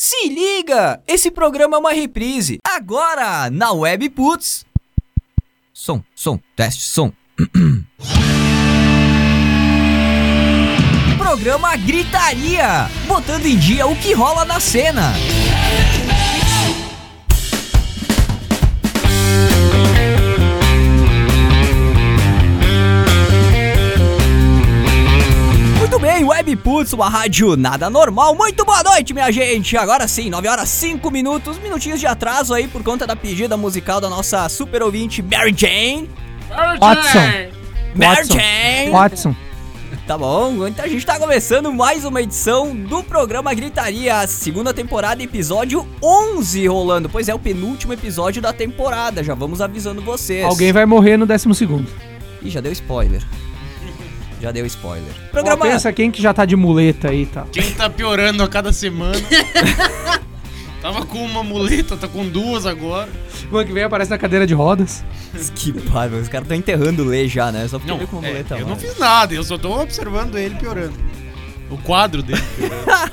Se liga! Esse programa é uma reprise. Agora, na Web Putz. Som, som, teste, som. programa Gritaria, botando em dia o que rola na cena. Bem, Webputs, uma rádio nada normal. Muito boa noite, minha gente. Agora sim, 9 horas 5 minutos, minutinhos de atraso aí por conta da pedida musical da nossa super ouvinte Mary Jane. Watson. Mary. Jane. Watson. Tá bom, então a gente tá começando mais uma edição do programa Gritaria, segunda temporada, episódio 11 rolando. Pois é, o penúltimo episódio da temporada, já vamos avisando vocês. Alguém vai morrer no décimo segundo. Ih, já deu spoiler. Já deu spoiler. Programa... Ó, pensa quem que já tá de muleta aí, tá? Quem tá piorando a cada semana. Tava com uma muleta, tá com duas agora. Mano, que vem aparece na cadeira de rodas. que pariu, os caras estão enterrando o Lê já, né? Só porque não, com uma é, muleta. Eu não fiz nada, eu só tô observando ele piorando. O quadro dele.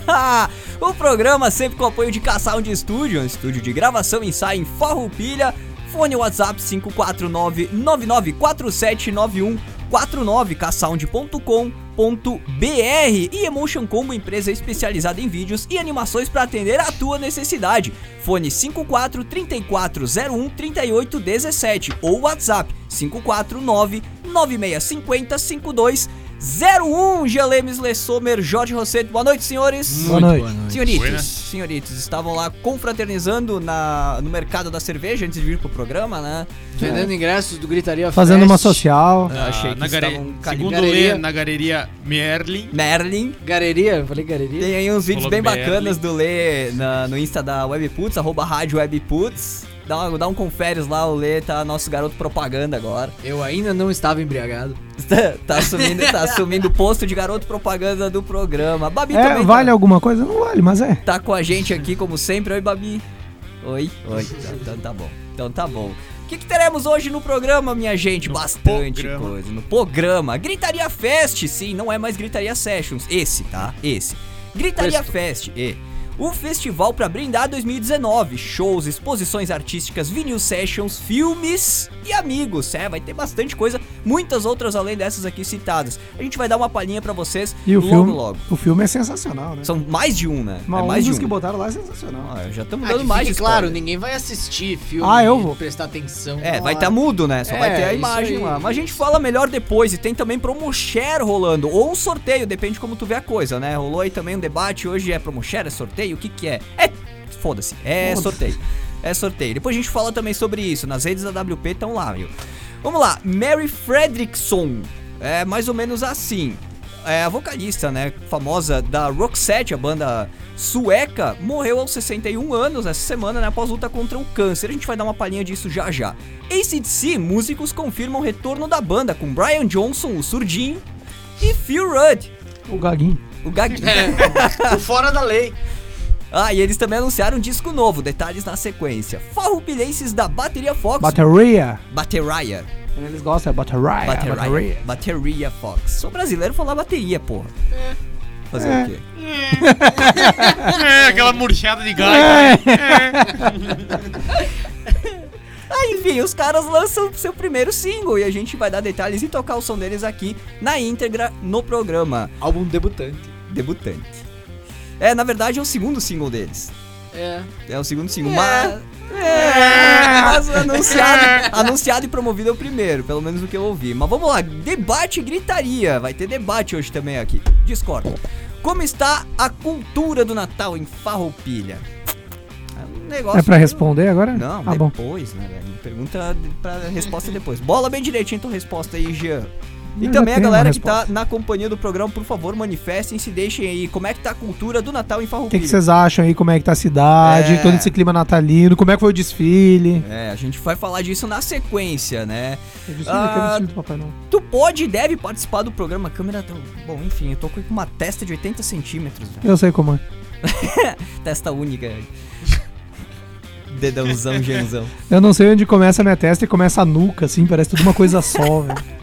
o programa sempre com apoio de Caçal de Estúdio, um estúdio de gravação e ensaio em Farroupilha. Fone WhatsApp 549 994791 49ksound.com.br e Emotion Combo, empresa especializada em vídeos e animações para atender a tua necessidade. Fone 54 3401 3817 ou WhatsApp 549 9650 52 5201. Gelemes Lessomer, Jorge Rosseto. Boa noite, senhores. Boa noite. Senhoritos, Buenas. senhoritos, estavam lá confraternizando na, no mercado da cerveja antes de vir pro programa, né? Vendendo ingressos do Gritaria Fazendo Fest. uma social. Eu achei que na gare- estavam Segundo galeria. Lê, na galeria Merlin. Merlin. Gareria? Eu falei gareria? Tem aí uns vídeos Falou bem Merlin. bacanas do Lê na- no Insta da Webputs, arroba rádio Webputs. Dá, uma- dá um conferes lá, o Lê tá nosso garoto propaganda agora. Eu ainda não estava embriagado. tá assumindo, tá assumindo o posto de garoto propaganda do programa. Babi É, também vale tá, alguma coisa? Não vale, mas é. tá com a gente aqui, como sempre. Oi, Babi. Oi, oi. Então, então tá bom. Então tá bom. O que, que teremos hoje no programa, minha gente? No Bastante programa. coisa. No programa. Gritaria Fest, sim, não é mais Gritaria Sessions. Esse, tá? Esse. Gritaria Fest, e. O festival pra brindar 2019. Shows, exposições artísticas, vinil sessions, filmes e amigos. É, vai ter bastante coisa. Muitas outras além dessas aqui citadas. A gente vai dar uma palhinha pra vocês E o logo, filme, logo. o filme é sensacional, né? São mais de um, né? Mas é mais um de um. que botaram lá é sensacional. Ah, já estamos Ah, dando mais de claro, spoiler. ninguém vai assistir filme Ah, eu e vou. prestar atenção. É, vai estar mudo, né? Só É, vai ter a imagem aí. lá. Mas a gente fala melhor depois. E tem também promo share rolando. Ou um sorteio, depende de como tu vê a coisa, né? Rolou aí também um debate. Hoje é promo share, é sorteio? O que que é? É. Foda-se. É Foda-se. sorteio. É sorteio. Depois a gente fala também sobre isso. Nas redes da WP estão lá, viu? Vamos lá. Mary Fredrickson. É mais ou menos assim. É a vocalista, né, famosa da Roxette, a banda sueca, morreu aos 61 anos essa semana, né, após luta contra o câncer. A gente vai dar uma palhinha disso já já. ACDC, músicos confirmam o retorno da banda com Brian Johnson, o surdinho, e Phil Rudd, O Gaguinho. o gaguinho. É, o fora da lei. Ah, e eles também anunciaram um disco novo, detalhes na sequência. Farroupilhenses da Bateria Fox. Bateria. Bateria. Eles gostam, é bateria. Bateria. Bateria. Bateria Fox. Sou brasileiro falar bateria, porra. Fazer É. o quê? É, aquela murchada de gaita. É. Ah, enfim, os caras lançam seu primeiro single e a gente vai dar detalhes e tocar o som deles aqui na íntegra no programa Álbum debutante. Debutante. É, na verdade é o segundo single deles. É. É o segundo single, mas. É, mas anunciado, anunciado e promovido é o primeiro, pelo menos o que eu ouvi. Mas vamos lá, debate e gritaria. Vai ter debate hoje também aqui. Discordo. Como está a cultura do Natal em Farroupilha? É um negócio. É pra responder agora? Não, ah, bom. depois, né, velho? Pergunta pra resposta depois. Bola bem direitinho tua resposta aí, Jean. E Eu também a galera que tá na companhia do programa, por favor, manifestem-se, deixem aí como é que tá a cultura do Natal em O que Farroupilha. vocês acham aí? Como é que tá a cidade? É. Todo esse clima natalino? Como é que foi o desfile? É, a gente vai falar disso na sequência, né? O desfile Ah, o desfile do Papai Noel. Tu pode e deve participar do programa. A câmera tá... Bom, enfim, eu tô com uma testa de 80 centímetros, velho. Eu sei como é. Testa única. Dedãozão, genzão. Eu não sei onde começa a minha testa e começa a nuca, assim, parece tudo uma coisa só, velho.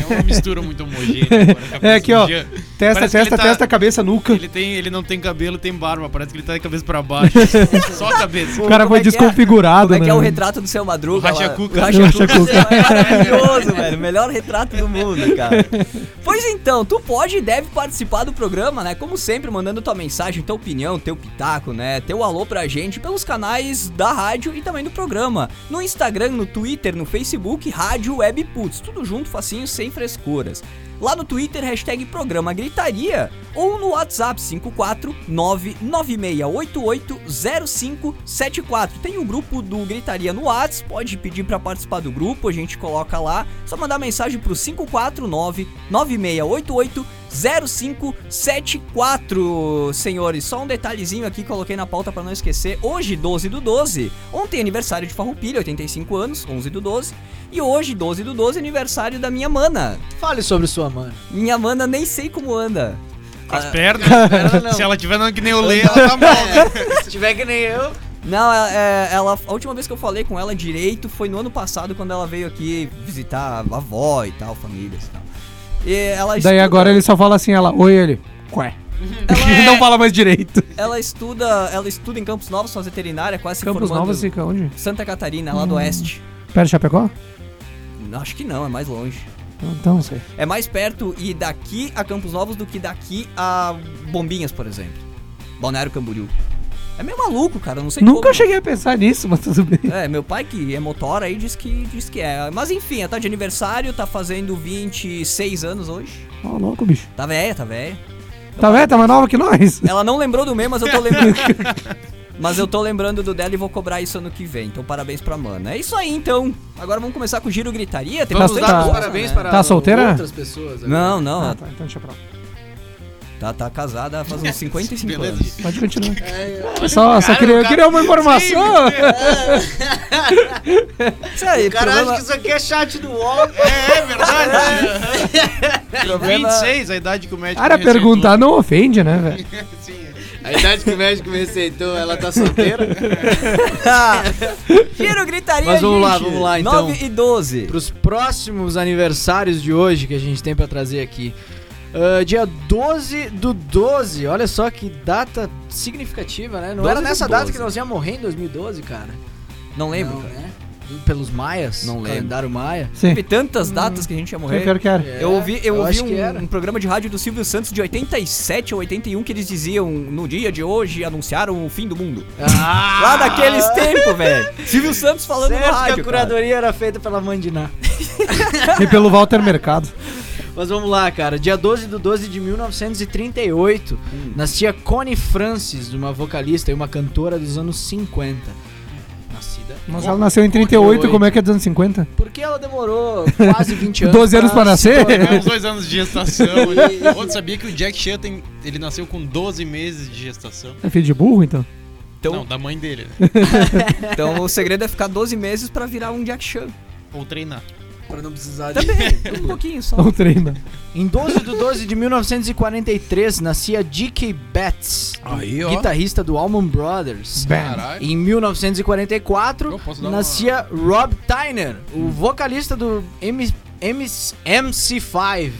É uma mistura muito homogênea. É aqui, ó. Jean. Testa, Parece que ele testa, tá- testa, cabeça, nuca. Ele, tem, ele não tem cabelo, tem barba. Parece que ele tá de cabeça pra baixo. Só a cabeça. O cara foi é é? desconfigurado, Como é que né? é o retrato do seu Madruga? Racha? Cuca. Racha O Racha Cuca Cuca. é maravilhoso, velho. Melhor retrato do mundo, cara. Pois então, tu pode e deve participar do programa, né? Como sempre, mandando tua mensagem, tua opinião, teu pitaco, né? Teu alô pra gente pelos canais da rádio e também do programa. No Instagram, no Twitter, no Facebook, Rádio Web Putz. Tudo junto, facinho, sem frescuras. Lá no Twitter, hashtag programa gritaria ou no WhatsApp 54996880574. Tem o grupo do Gritaria no WhatsApp, pode pedir pra participar do grupo, a gente coloca lá. Só mandar mensagem pro 54996880574. Senhores, só um detalhezinho aqui, coloquei na pauta pra não esquecer. Hoje, 12 do 12, ontem aniversário de Farroupilha, 85 anos, 11 do 12. E hoje, 12 do 12, aniversário da minha mana. Fale sobre sua mana. Minha mana nem sei como anda. Com as Ah, pernas. Não. Se ela tiver andando que nem o Lê, ela tá mal, né? Se tiver que nem eu. Não, ela, é, ela- a última vez que eu falei com ela direito foi no ano passado, quando ela veio aqui visitar a avó e tal, famílias e tal. E ela Daí estuda- agora ele só fala assim, ela, oi ele. Qué. Ela, é- Não fala mais direito. ela estuda, ela estuda em Campos Novos, faz veterinária, quase se Campos. Novos fica onde? Santa Catarina, lá do Hum. oeste. Perto de Chapecó? Não, Acho que não, é mais longe. Então não sei. É mais perto ir daqui a Campos Novos do que daqui a Bombinhas, por exemplo. Balneário Camboriú. É meio maluco, cara, eu não sei Nunca como. cheguei a pensar nisso, mas tudo bem. É, meu pai que é motor aí diz que, diz que é. Mas enfim, tá de aniversário, tá fazendo 26 anos hoje. Ó, louco, bicho. Tá velha, tá velha. Tá vendo? Tá mais nova que nós. Ela não lembrou do meu, mas eu tô lembrando. mas eu tô lembrando do dela e vou cobrar isso ano que vem. Então parabéns pra mana. É isso aí então. Agora vamos começar com o giro gritaria. Tem Vamos Tá- bastante dar tá- coisa, parabéns né? para Tá solteira? outras pessoas. agora. Não, não. Ah, tá, então deixa pra lá. tá, tá casada faz uns 55 Beleza. anos. Pode continuar. É, Só, só cara, queria, o eu cara- queria uma informação. Isso aí, o cara problema, acha que isso aqui é chat do UOL. É, é verdade. problema- 26, a idade que o médico Cara, perguntar não ofende, né, velho? Sim. A idade que o médico me receitou, ela tá solteira. Giro gritaria, Mas vamos lá, gente. vamos lá, então. 9 e 12. Pros próximos aniversários de hoje que a gente tem pra trazer aqui. Ah, dia 12 do 12, olha só que data significativa, né? Não 12 era nessa data 12. que nós íamos morrer em 2012, cara. Não lembro, Não, cara. né? Pelos maias, Não lembro. calendário maia. Sim. Teve tantas datas que a gente ia Eu morrer. quero, quero. É, Eu ouvi, eu ouvi que era. um, um programa de rádio do Silvio Santos de 87 ou 81 que eles diziam no dia de hoje anunciaram o fim do mundo. Ah! Lá daqueles tempos, velho. Silvio Santos falando Certo no que rádio. a curadoria era feita pela Mandiná. E pelo Walter Mercado. Mas vamos lá, cara. Dia 12 de 12 de 1938, Hum. nascia Connie Francis, uma vocalista e uma cantora dos anos 50. Mas ela nasceu em 38, como é que é dos anos 50? Porque ela demorou quase 20 anos. 12 anos pra nascer? É uns dois anos de gestação. Outro sabia que o Jack Chan tem, ele nasceu com 12 meses de gestação. É filho de burro, então? Então, Não, da mãe dele, né? então o segredo é ficar 12 meses pra virar um Jack Chan. Ou treinar. Pra não precisar de... Também, um pouquinho só. Não treina. Em 12 de 12 de 1943, nascia Dickie Betts, Aí, ó. guitarrista do Allman Brothers. Caralho. Em 1944, Eu posso dar uma- nascia Rob Tyner, o vocalista do M M MC5,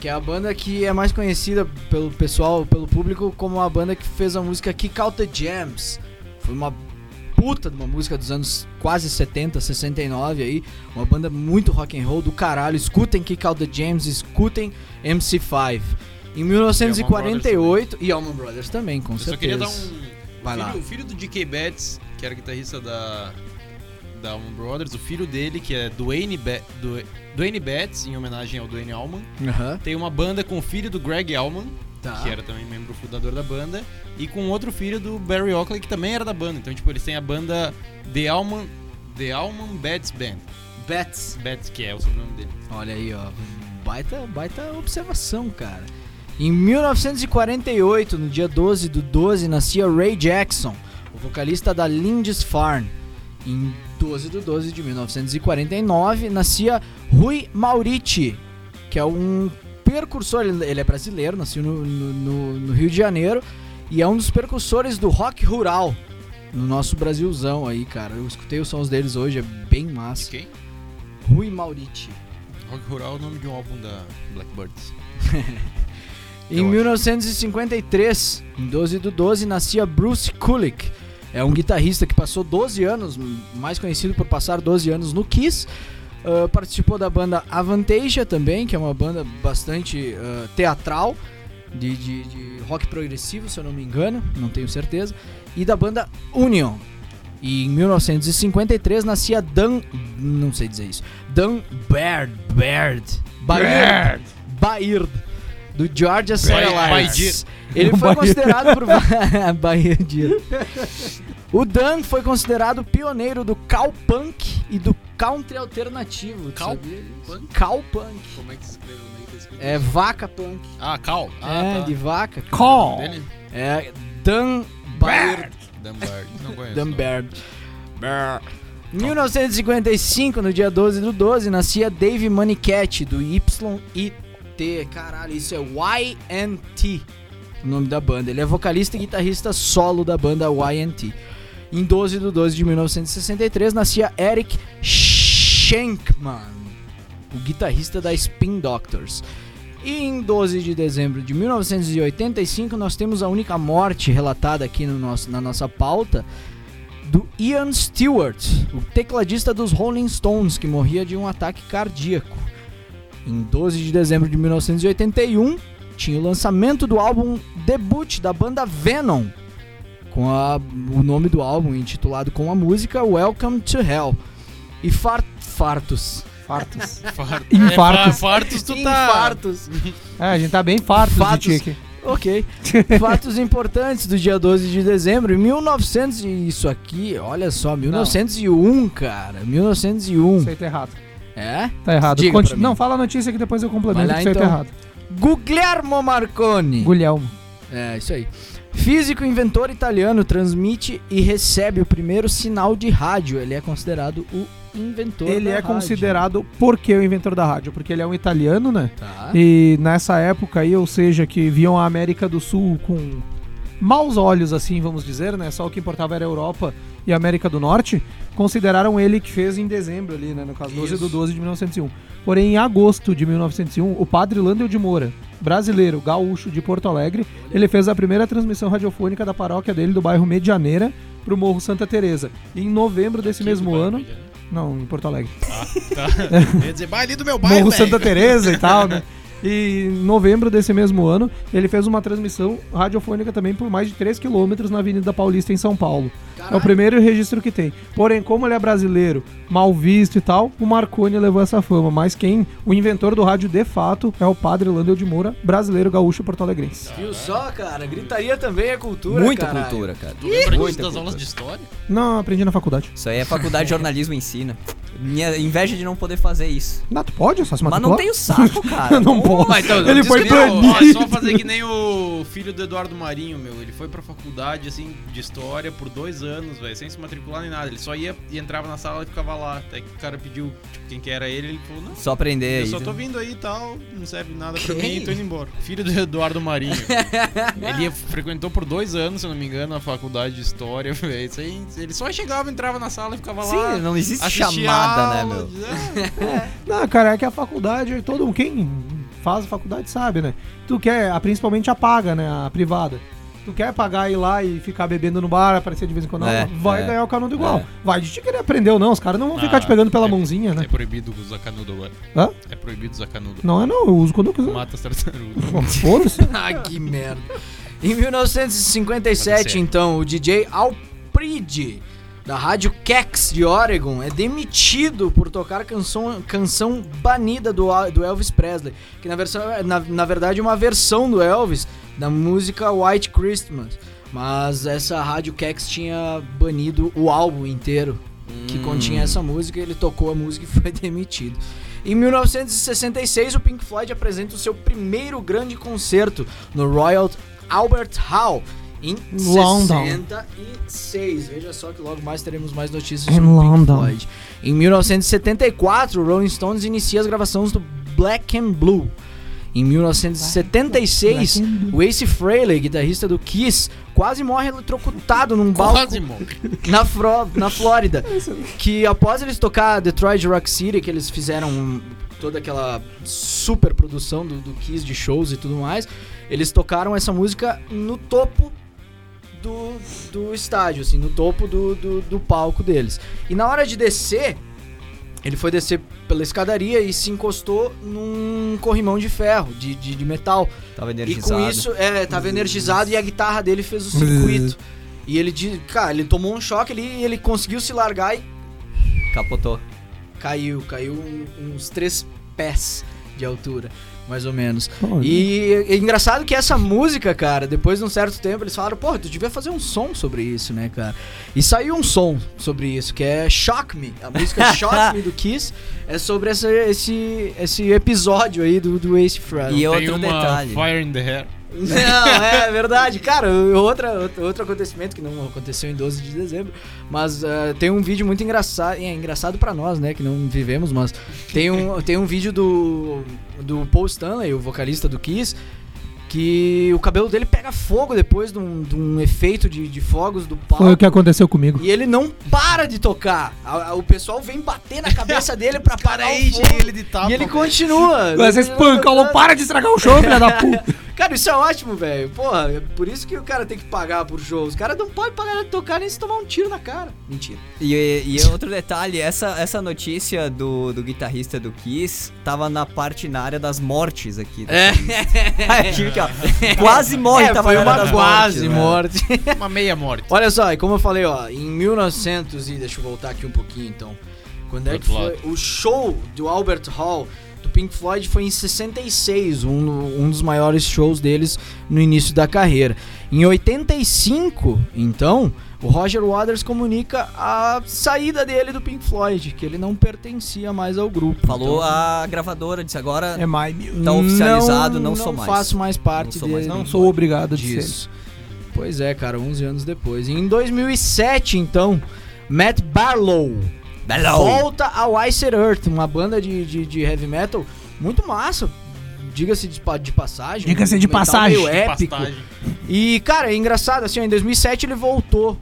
que é a banda que é mais conhecida pelo pessoal, pelo público, como a banda que fez a música Kick Out the Jams. Foi uma puta de uma música dos anos quase 70, 69 aí, uma banda muito rock and roll do caralho. Escutem Kick Out the Jams, escutem MC5. Em 1948 e Allman Brothers também, com Eu certeza. só queria dar um. Vai o lá. filho, O filho do DK Betts, que era guitarrista da. Da Allman Brothers, o filho dele, que é Dwayne, Be Dwayne Betts, em homenagem ao Dwayne Allman, tem uma banda com o filho do Greg Allman, Tá. que era também membro fundador da banda, e com outro filho do Barry Oakley, que também era da banda. Então, tipo, eles têm a banda The Allman, The Allman Betts Band. Betts. Betts, que é o sobrenome dele. Olha aí, ó. Baita, baita observação, cara. Em 1948, no dia 12 do 12, nascia Ray Jackson, o vocalista da Lindisfarne. Em 12 do 12 de 1949, nascia Rui Maurici, que é um percursor, ele ele é brasileiro, nasceu no, no- no- Rio de Janeiro, e é um dos percursores do rock rural no nosso Brasilzão aí, cara. Eu escutei os sons deles hoje, é bem massa. quem? Rui Maurici. Rock Rural é o nome de um álbum da Blackbirds. Em Eu acho. 1953, em 12 do 12, nascia Bruce Kulick. É um guitarrista que passou 12 anos, mais conhecido por passar 12 anos no Kiss. Ah, participou da banda Avantasia também, que é uma banda bastante ah, teatral, de, de- de rock progressivo, se eu não me engano, não tenho certeza. E da banda Union. E em 1953 nascia Dan. Não sei dizer isso. Dan Baird. Baird. Baird. Baird. Do Georgia Satellites. Ele foi considerado por. Baird. O Dan foi considerado pioneiro do cowpunk e do country alternativo. Cow- sabia disso? punk? Como é que se escreveu nem tá escrito? É vaca punk. Ah, Cal. Ah, é, tá. de vaca. Call. Dele? É Dan Baird. Dunbar. Não conheço. Dan. Baird. Em 1955, no dia 12 do 12, nascia Dave Manicat, do YIT. Caralho, isso é YNT, o nome da banda. Ele é vocalista e guitarrista solo da banda YNT. Em 12 do 12 de 1963, nascia Eric Schenkman, o guitarrista da Spin Doctors. E em 12 de dezembro de 1985, nós temos a única morte relatada aqui no nosso, na nossa pauta do Ian Stewart, o tecladista dos Rolling Stones, que morria de um ataque cardíaco. Em 12 de dezembro de 1981, tinha o lançamento do álbum debut da banda Venom, com a- o nome do álbum intitulado com a música Welcome to Hell. E fartos. Fartos. Farto. Infartos. É, fa- fartos tu tá. Infartos. É, a gente tá bem fartos Fatos. aqui. Ok. Fatos importantes do dia 12 de dezembro. Em 1900 e isso aqui, olha só, 1901, cara. 1901. Isso aí tá errado. É? Tá errado. Conti-. Não, fala a notícia que depois eu complemento lá, isso aí tá então. errado. Guglielmo Marconi. Guilherme. É, isso aí. Físico e inventor italiano, transmite e recebe o primeiro sinal de rádio. Ele é considerado o inventor Ele da é rádio. considerado por que o inventor da rádio? Porque ele é um italiano, né? Tá. E nessa época aí, ou seja, que viam a América do Sul com maus olhos, assim, vamos dizer, né? Só o que importava era a Europa e a América do Norte, consideraram ele que fez em dezembro ali, né? No caso, 12 do Isso. 12 de 1901. Porém, em agosto de 1901, o padre Landel de Moura, brasileiro, gaúcho de Porto Alegre, ele fez a primeira transmissão radiofônica da paróquia dele do bairro Medianeira pro Morro Santa Teresa. Em novembro desse mesmo ano, não, em Porto Alegre. Tá. Eu ia dizer, bah, ali do meu bairro, Morro velho." Santa Teresa e tal, né? E em novembro desse mesmo ano, ele fez uma transmissão radiofônica também por mais de 3 quilômetros na Avenida Paulista, em São Paulo. É o primeiro registro que tem. Porém, como ele é brasileiro, mal visto e tal, o Marconi levou essa fama. Mas quem, o inventor do rádio de fato, é o padre Landel de Moura, brasileiro gaúcho porto-alegrense. Viu só, cara? Gritaria também é cultura, Muita caralho. cultura, cara. Tu lembra disso das cultura. aulas de história? Não, aprendi na faculdade. Isso aí é faculdade de jornalismo ensina. Minha inveja de não poder fazer isso. Não, tu pode? Só se Mas não tenho saco, cara. Não posso. Mas então, Ele foi banido. É só fazer que nem o filho do Eduardo Marinho, meu. Ele foi pra faculdade, assim, de história por dois anos, velho, sem se matricular nem nada. Ele só ia e entrava na sala e ficava lá. Até que o cara pediu, tipo, quem que era ele, ele falou, não. Só aprender Eu aí. só tô vindo aí e tal, não serve nada pra Quem? mim, tô indo embora. Filho do Eduardo Marinho. ele frequentou por dois anos, se eu não me engano, a faculdade de história, velho. Ele só chegava, entrava na sala e ficava lá. Sim, não existe chamada, né, aula, meu? é. Não, cara, é que a faculdade, todo quem faz a faculdade sabe, né? Tu quer, a- principalmente a paga, né? A privada. Tu quer pagar ir lá e ficar bebendo no bar, aparecer de vez em quando, É, vai é, ganhar o canudo igual. é. Vai de te querer aprender ou não, os caras não vão ficar Ah, te pegando pela é- mãozinha, É né? proibido usar canudo agora. Hã? É proibido usar canudo. Não é não, eu uso quando eu quiser. Mata as tartarugas. Foda-se. ah, que merda. Em 1957, Pode ser. então, o DJ Alpride, da rádio Kex de Oregon, é demitido por tocar canção, canção banida do, do Elvis Presley. Que na, versão, na, na verdade é uma versão do Elvis da música White Christmas. Mas essa rádio Kex tinha banido o álbum inteiro que Hum. continha essa música, ele tocou a música e foi demitido. Em 1966, o Pink Floyd apresenta o seu primeiro grande concerto no Royal Albert Hall em London. 66. Veja só que logo mais teremos mais notícias Em sobre o Pink London. Floyd. Em 1974, o Rolling Stones inicia as gravações do Black and Blue. Em 1976, Black and Blue. o Ace Frehley, guitarrista do Kiss, quase morre eletrocutado num balcão na, Fro- na Flórida. que após eles tocar Detroit Rock City, que eles fizeram um- toda aquela super produção do, do Kiss de shows e tudo mais, eles tocaram essa música no topo do, do estádio, assim, no topo do, do, do palco deles. E na hora de descer, ele foi descer pela escadaria e se encostou num corrimão de ferro, de, de, de metal. Tava E energizado. com isso, é, tava energizado e a guitarra dele fez o circuito. E ele, cara, ele tomou um choque ali e ele conseguiu se largar e Capotou. caiu. Caiu uns três pés de altura, mais ou menos. E é engraçado que essa música, cara, depois de um certo tempo, eles falaram, porra, tu devia fazer um som sobre isso, né, cara? E saiu um som sobre isso, que é Shock Me. A música Shock Me do Kiss é sobre essa- esse, esse episódio aí do, do Ace Frehley. E Tem outro uma detalhe. Fire in the Hair. Não, é verdade. Cara, outra, outro, acontecimento que não aconteceu em 12 de dezembro, mas ah, tem um vídeo muito engraçado, é engraçado pra nós, né, que não vivemos, mas tem um, tem um vídeo do, do Paul Stanley, o vocalista do Kiss, que o cabelo dele pega fogo depois de um, de um efeito de, de fogos do palco. Foi o que aconteceu comigo. E ele não para de tocar. A- a- o pessoal vem bater na cabeça dele pra parar o fogo. ele de tapa, e ele continua. Você espanca, não para de estragar o show, filha da puta. Cara, isso é ótimo, velho. Porra, é por isso que o cara tem que pagar por show. Os caras não podem pagar de tocar nem se tomar um tiro na cara. Mentira. E, e outro detalhe, essa, essa notícia do, do guitarrista do Kiss tava na parte na área das mortes aqui. É, Aqui, ó, quase morre, é tava foi área uma quase né? morte. Uma meia morte. Olha só, e como eu falei, ó, em 1900 e deixa eu voltar aqui um pouquinho, então. Quando é que foi? O show do Albert Hall do Pink Floyd foi em 66, um, um dos maiores shows deles no início da carreira. Em 85, então, o Roger Waters comunica a saída dele do Pink Floyd, que ele não pertencia mais ao grupo. Falou Então, a gravadora, disse agora É mais tá oficializado, não sou mais. faço mais parte Não sou mais, dele. Não sou obrigado ser. disso. Pois é, cara, 11 anos depois. E em 2007, então, Matt Barlow volta ao Icer Earth, uma banda de, de, de heavy metal muito massa. Diga-se de, de passagem. Diga-se de passagem. Meio épico. E, cara, é engraçado, assim, ó, em 2007 ele voltou.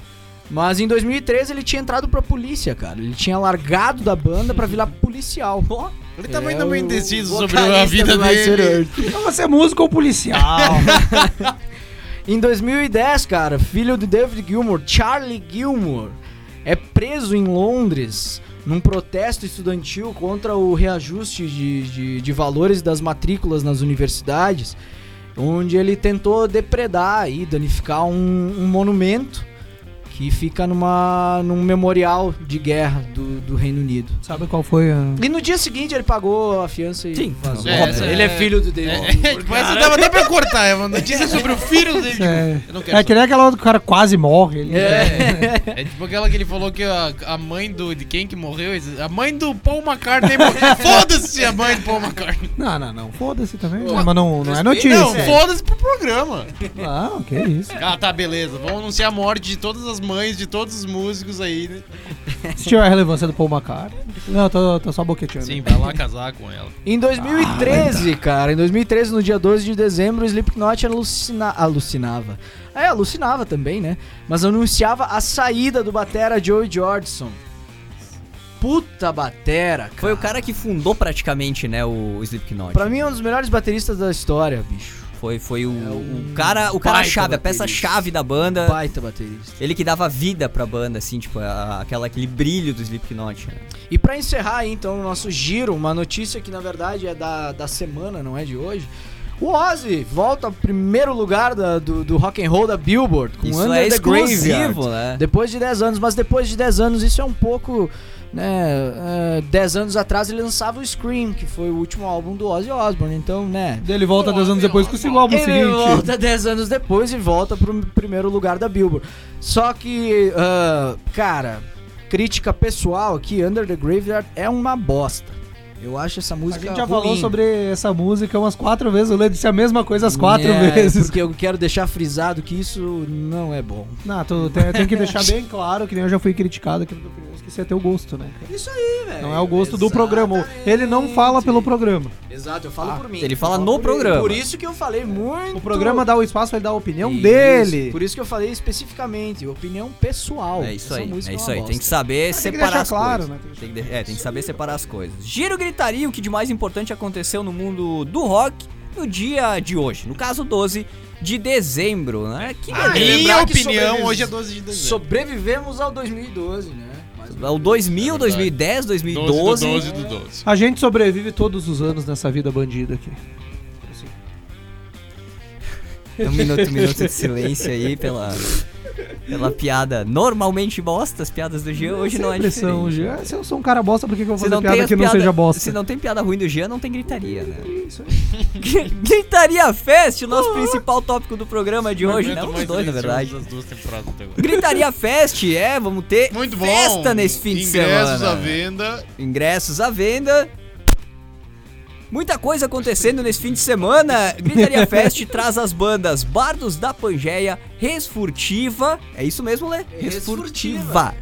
Mas em 2013 ele tinha entrado pra polícia, cara. Ele tinha largado da banda pra virar policial. Ele também É tá meio o indeciso sobre a vida dele. Então você é músico ou policial? Em 2010, cara, filho de David Gilmour, Charlie Gilmour, é preso em Londres num protesto estudantil contra o reajuste de, de, de valores das matrículas nas universidades, onde ele tentou depredar e danificar um, um monumento que fica numa, num memorial de guerra do, do Reino Unido. Sabe qual foi a. E no dia seguinte ele pagou a fiança e Sim, vazou. é, essa ele é é- filho do David É, Gilmour. tipo, dava até pra cortar, é uma notícia sobre o filho dele. É, Eu não quero é que nem aquela outra que o cara quase morre. Ele... É. É tipo aquela que ele falou que a, a mãe do. De quem que morreu? A mãe do Paul McCartney morreu. Foda-se a mãe do Paul McCartney. Não, não, não. Foda-se também. Pô, mas não, não é notícia. Não, foda-se pro programa. Não, que isso. Ah, tá, beleza. Vamos anunciar a morte de todas as mães, de todos os músicos aí, né? Se tiver a relevância do Paul McCartney. Não, tô, tô só boqueteando. Sim, vai lá casar com ela. Em 2013, cara, em 2013, no dia 12 de dezembro, o Slipknot alucina... alucinava. É, alucinava também, né? Mas anunciava a saída do batera Joey Jordison. Puta batera, cara. Foi o cara que fundou praticamente, né, o Slipknot. Pra mim é um dos melhores bateristas da história, bicho. Foi, foi o, É o cara, o cara chave, a baterista. peça-chave da banda. Baita baterista. Ele que dava vida pra banda, assim, tipo, a- aquela, aquele brilho do Slipknot. Né? E pra encerrar aí, então o nosso giro, uma notícia que na verdade é da, da semana, não é de hoje. O Ozzy volta ao primeiro lugar da- do, do rock and roll da Billboard com Isso Under é the Graveyard. né? Depois de 10 anos, mas depois de 10 anos isso é um pouco, né, é, 10 anos atrás ele lançava o Scream, que foi o último álbum do Ozzy Osbourne, então, né, Ele volta 10 anos depois com o álbum ele seguinte. volta 10 anos depois e volta pro primeiro lugar da Billboard. Só que, ah, cara, crítica pessoal aqui, Under the Graveyard é uma bosta. Eu acho essa A música gente já ruim. falou sobre essa música umas quatro vezes. O Lê disse a mesma coisa as quatro É, vezes. Porque eu quero deixar frisado que isso não é bom. Não, tu tem, tem que deixar bem claro que nem eu já fui criticado aqui no Opiniões, que isso é teu gosto, né? Isso aí, velho. Não é o gosto do programa. Ele não fala pelo programa. Exato, eu falo Ah, por mim. ele fala no por- programa. Por isso que eu falei muito. O programa dá o espaço pra ele dar a opinião Isso, dele. Por isso que eu falei especificamente, opinião pessoal. É isso Essa aí, música é isso aí. Tem que saber Tem que separar deixar as claro, coisas. né? Tem que, de- é, tem que saber separar as coisas. Giro gritaria o que de mais importante aconteceu no mundo do rock no dia de hoje. No caso, 12 de dezembro, né? Que Na beleza. minha que opinião, hoje é 12 de dezembro. Sobrevivemos ao 2012, né? O 2000, É verdade. 2010, 12 do 2012. 12 do 12. A gente sobrevive todos os anos nessa vida bandida aqui. Um minuto, um minuto de silêncio aí pela, pela piada. Normalmente bosta, as piadas do Jean. Hoje não é diferente. Jean. Se eu sou um cara bosta, por que, que eu vou fazer não, tem piada que não piada- seja bosta? se não tem piada ruim do Jean, não tem gritaria, né? Isso aí. Gritaria Fest, o nosso principal tópico do programa de Não hoje, né? Os dois, na verdade. Gritaria Fest, é, vamos ter Muito bom. festa nesse fim de Ingressos semana. à venda. Ingressos à venda. Muita coisa acontecendo nesse fim de semana. Gritaria Fest traz as bandas Bardos da Pangeia, Resfurtiva. É isso mesmo, Lê? Resfurtiva.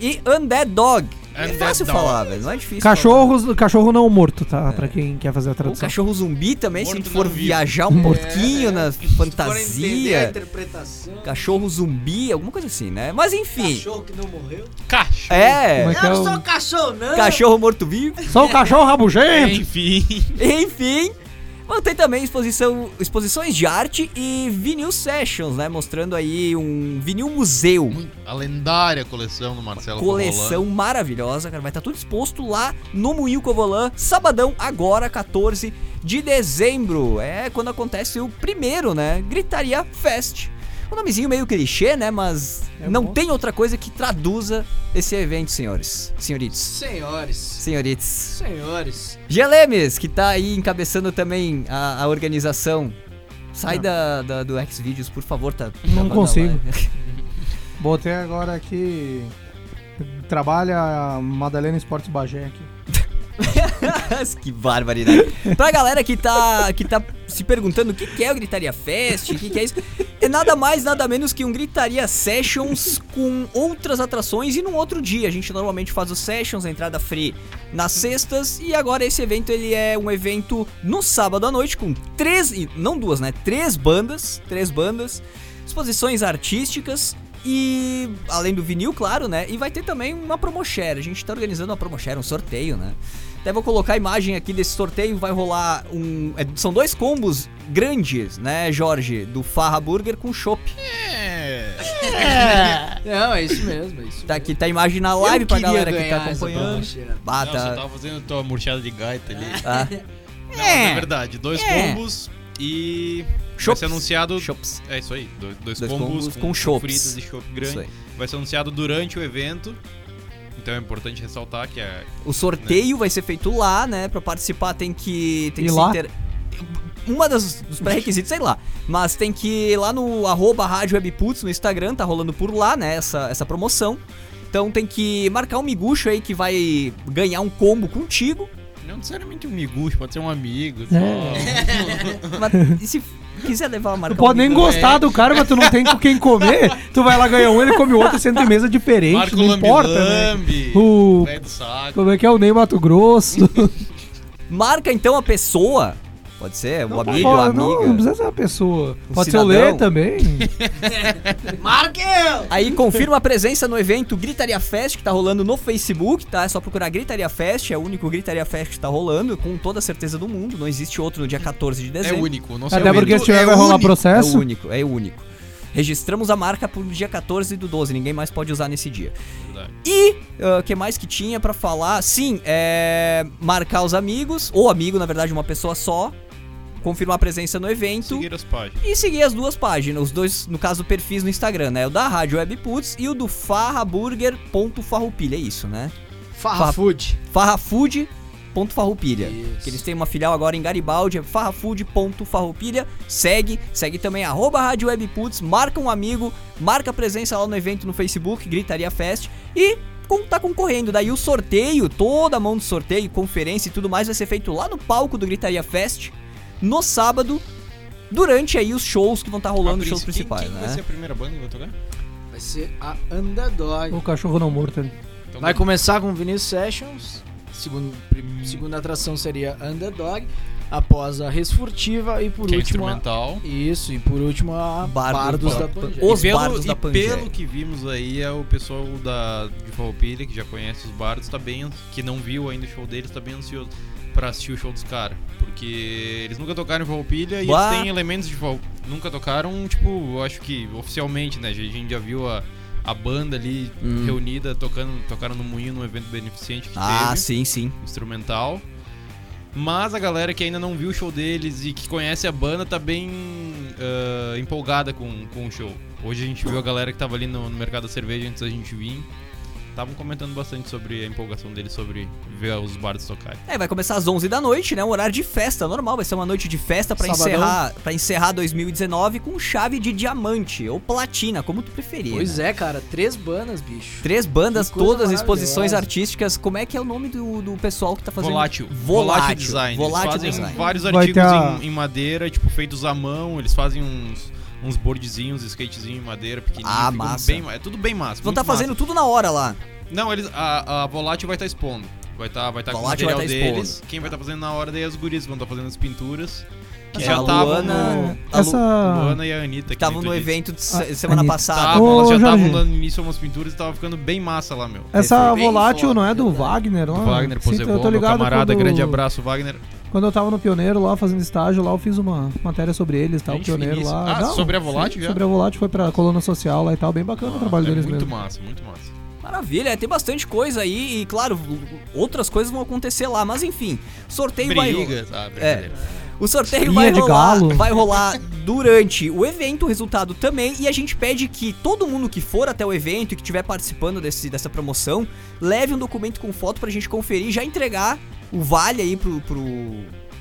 E Undead Dog. É Undead fácil Dog. falar, velho. Não é difícil. Cachorros, cachorro não morto, tá? Pra quem quer fazer a falar. O tradução. cachorro zumbi também, se Morto for não vivo. viajar um pouquinho na Se for entender a fantasia. interpretação. Cachorro zumbi, alguma coisa assim, né? Mas enfim. Cachorro que não morreu. Cachorro. É. É é Eu não sou cachorro, não. Cachorro morto-vivo. Só o cachorro rabugento! Enfim. Enfim, ter também exposição, exposições de arte e vinil sessions, né? Mostrando aí um vinil museu. A lendária coleção do Marcelo Coleção maravilhosa, cara. Vai estar tudo exposto lá no Moinho Covolan, sabadão, agora, 14 de dezembro. É quando acontece o primeiro, né? Gritaria Fest. Um nomezinho meio clichê, né? Mas É não bom. tem outra coisa que traduza esse evento, senhores. Senhoritos. Senhores. Senhoritos. Senhores. Gelemes, que tá aí encabeçando também a, a organização. Sai da, da- do Xvideos, por favor, tá? Não a consigo. Botei agora aqui. Trabalha a Madalena Esportes Bagé aqui. Que barbaridade. Pra galera que tá, que tá se perguntando o que, que é o Gritaria Fest, o que, que é isso, é nada mais, nada menos que um Gritaria Sessions com outras atrações e num outro dia. A gente normalmente faz os Sessions, a entrada free nas sextas, e agora esse evento ele é um evento no sábado à noite com três, não duas, né? Três bandas, três bandas, exposições artísticas. E além do vinil, claro, né? E vai ter também uma promoshare. A gente tá organizando uma promoshare, um sorteio, né? Até vou colocar a imagem aqui desse sorteio. Vai rolar um. é, são dois combos grandes, né, Jorge? Do Farra Burger com chopp. É. Não, é isso mesmo, é isso Tá mesmo. aqui, tá a imagem na live Eu pra galera que tá acompanhando. Ah, Não, você tava fazendo tua murchada de gaita ali. tá. Não, É. é verdade. Dois É. combos e... Vai Chops. ser anunciado... Chops. É isso aí. Dois, dois, Dois combos, combos com chopps. fritas e chopp Isso grande. aí. Vai ser anunciado durante o evento. Então é importante ressaltar que é... O sorteio vai ser feito lá, né? Pra participar tem que. Tem E que lá? se inter... Uma das, dos pré-requisitos, sei lá. Mas tem que ir lá no arroba Rádio Webputs no Instagram, tá rolando por lá, né? Essa, essa promoção. Então tem que marcar um miguxo aí que vai ganhar um combo contigo. Não necessariamente um miguxo, pode ser um amigo. É. Mas e se quiser levar a marcar Tu pode nem gostar do cara, mas tu não tem com quem comer. Tu vai lá ganhar um, ele come outro senta em mesa diferente. Marco não importa, né? Lambi, O- do saco. Como é que é o Ney Mato Grosso? Marca então a pessoa. Pode ser, o amigo, a Pode- não, amiga. não precisa ser uma pessoa. Um Pode ser o cidadão. Lê também. Marque eu! Aí confirma a presença no evento Gritaria Fest, que tá rolando no Facebook, tá? É só procurar Gritaria Fest, é o único Gritaria Fest que tá rolando, com toda a certeza do mundo. Não existe outro no dia 14 de É dezembro. único. Nosso Até porque evento se tiver é vai rolar único. É processo. o único, é o único. Registramos a marca pro dia 14 do 12, ninguém mais pode usar nesse dia. Verdade. E o que mais que tinha pra falar? Sim, é marcar os amigos, ou amigo, na verdade, uma pessoa só, confirmar a presença no evento. Seguir as páginas. E seguir as duas páginas, os dois, no caso, perfis no Instagram, né? O da Rádio Webputs e o do farraburger.farroupilha, é isso, né? Farra Farra- Food. farrafood.farroupilha. Isso. Que eles têm uma filial agora em Garibaldi, é farrafood.farroupilha. Segue, segue também arroba Rádio Webputs, marca um amigo, marca presença lá no evento no Facebook, Gritaria Fest e tá concorrendo. Daí o sorteio, toda a mão do sorteio, conferência e tudo mais vai ser feito lá no palco do Gritaria Fest no sábado, durante aí os shows que vão estar rolando, os shows principais, quem, quem né? vai ser a primeira banda que vai tocar? Vai ser a Underdog. O cachorro não morto ali. Então, Vai começar com Vinil Sessions. Segundo, prim- segunda atração seria Underdog. após a Resfurtiva e por Que é último. a- instrumental. Isso, e por último a Bardo- Bardos Bar- da Pangeia. Os pelo, bardos da e Pangeia. pelo que vimos aí, é o pessoal da, de Farroupilha, que já conhece os bardos, tá bem, que não viu ainda o show deles, tá bem ansioso pra assistir o show dos caras. Porque eles nunca tocaram em Farroupilha e eles têm elementos de Farroupilha. Nunca tocaram, tipo, eu acho que oficialmente, né? A gente já viu a, a banda ali Hum. reunida, tocando, tocaram no Moinho, num evento beneficente que Ah, teve sim, sim. instrumental. Mas a galera que ainda não viu o show deles e que conhece a banda tá bem ah, empolgada com, com o show. Hoje a gente viu a galera que tava ali no, no mercado da cerveja antes da gente vir. Estavam comentando bastante sobre a empolgação deles sobre ver os bardos tocarem. É, vai começar às 11 da noite, né? Um horário de festa, normal. Vai ser uma noite de festa pra Sabadão. encerrar, para encerrar 2019 com chave de diamante ou platina, como tu preferir. Pois né? é, cara, três bandas, bicho. Três bandas, todas exposições artísticas. Como é que é o nome do, do pessoal que tá fazendo? Volátil. Volátil. Design. Volátil eles fazem Design. vários Vai artigos a- em, em madeira, tipo, feitos à mão. Eles fazem uns, uns boardzinhos, skatezinhos em madeira pequenininho. Ah, massa. Bem, é tudo bem massa. Vão estar fazendo massa. tudo na hora lá. Não, eles, a, a Volátil vai estar expondo. Vai estar vai tá com o material tá expondo. deles. Quem vai estar fazendo na hora daí é as gurias vão estar fazendo as pinturas. Que É, já a estavam Luana- no. A Essa. Luana e a Anitta. Estavam no evento de Ah, semana Anitta. passada. Estavam, Ô, elas já estavam dando início a umas pinturas e tava ficando bem massa lá, meu. Essa volátil não é do. Wagner, lá? Wagner Sim, eu tô Posebon, meu camarada, quando- grande abraço, Wagner. Quando eu tava no Pioneiro lá fazendo estágio, lá eu fiz uma matéria sobre eles, tal, o Pioneiro lá. Ah, sobre a Volátil já? Sobre a Volátil, foi pra coluna social lá e tal, bem bacana o trabalho é deles muito mesmo. massa, muito massa. Maravilha, tem bastante coisa aí e, claro, outras coisas vão acontecer lá. Mas enfim, sorteio vai. Ah, brincadeira. O sorteio vai rolar, galo. vai rolar durante o evento, o resultado também, e a gente pede que todo mundo que for até o evento e que estiver participando desse, dessa promoção, leve um documento com foto pra gente conferir e já entregar o vale aí pro, pro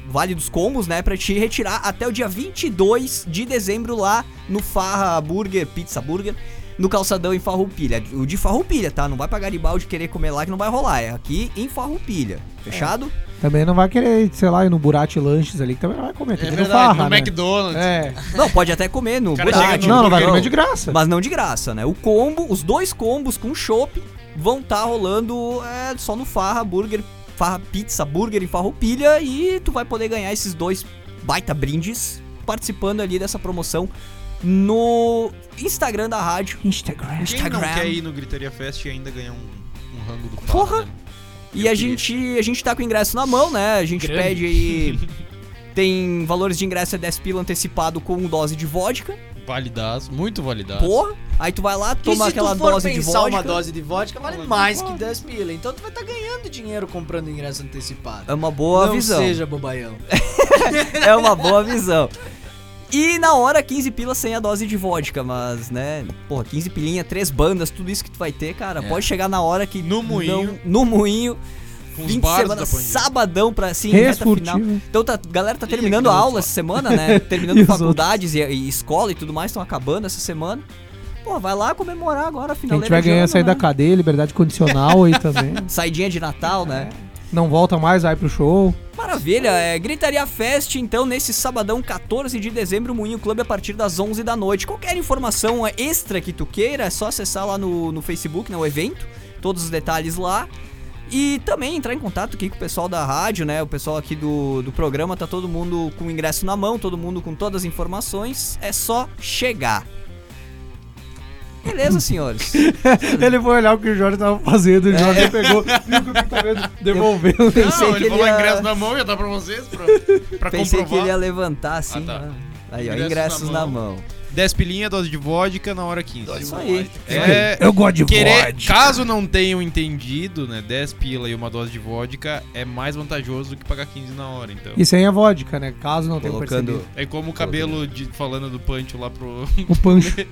Vale dos Combos, né, pra te retirar até o dia 22 de dezembro lá no Farra Burger, Pizza Burger, no Calçadão em Farroupilha. O de Farroupilha, tá? Não vai pra Garibaldi querer comer lá que não vai rolar, é aqui em Farroupilha. Fechado? Também não vai querer, sei lá, ir no Burati Lanches ali, que também não vai comer. Tem É que verdade, Farra, no né? McDonald's. É. Não, pode até comer no Burati, Não, não vai comer de graça. Mas não de graça, né? O combo, os dois combos com chopp vão estar rolando é, só no Farra Burger, Farra Pizza Burger em Farroupilha e tu vai poder ganhar esses dois baita brindes participando ali dessa promoção no Instagram da rádio. Instagram. Quem não Instagram. quer ir no Gritaria Fest e ainda ganhar um, um rango do Porra! né? E Eu a queria. gente, a gente tá com o ingresso na mão, né? A gente Grande. pede aí. Tem valores de ingresso é 10 pila antecipado com dose de vodka. Validaço, muito validaço. Porra! Aí tu vai lá, Que toma aquela tu for dose de vodka. uma dose de vodka vale mais que 10 pila. Então tu vai estar ganhando dinheiro comprando ingresso antecipado. É uma boa Não visão. seja bobaião. É uma boa visão. E na hora, 15 pilas sem a dose de vodka, mas, né? Porra, 15 pilinha, três bandas, tudo isso que tu vai ter, cara. É. Pode chegar na hora que. No moinho. não- no moinho. Com Fim de semana, sabadão pra assim, reta final. Então tá, galera tá terminando a aula essa semana, né? Terminando E faculdades e, e escola e tudo mais, estão acabando essa semana. Pô, vai lá comemorar agora a A final gente vai ganhar sair da cadeia, liberdade condicional aí também. Saidinha de Natal, né? Não volta mais, vai pro show. Maravilha, é Gritaria Fest, então, nesse sabadão 14 de dezembro, Moinho Clube a partir das 11 da noite. Qualquer informação extra que tu queira, é só acessar lá no, no Facebook, né, o evento, todos os detalhes lá. E também entrar em contato aqui com o pessoal da rádio, né, o pessoal aqui do, do programa, tá todo mundo com o ingresso na mão, todo mundo com todas as informações, é só chegar. Beleza, senhores. Ele foi olhar o que o Jorge tava fazendo, o Jorge pegou, viu que o que vendo, devolveu. Pensei Não, que ele ele falou ia- ingresso na mão, já dá pra vocês, pra, pra Pensei que comprovar. ele ia levantar assim, Ah, tá. né? Aí, ó, Ingressos ingressos na na mão. Mão. 10 pilinha, dose de vodka na hora 15. Isso aí. É, Eu gosto de querer, vodka. caso não tenham entendido, né, 10 pila e uma dose de vodka é mais vantajoso do que pagar 15 na hora, então. E sem a vodka, né? Caso não tenha percebido. É como o cabelo de, falando do punch lá pro. O pancho.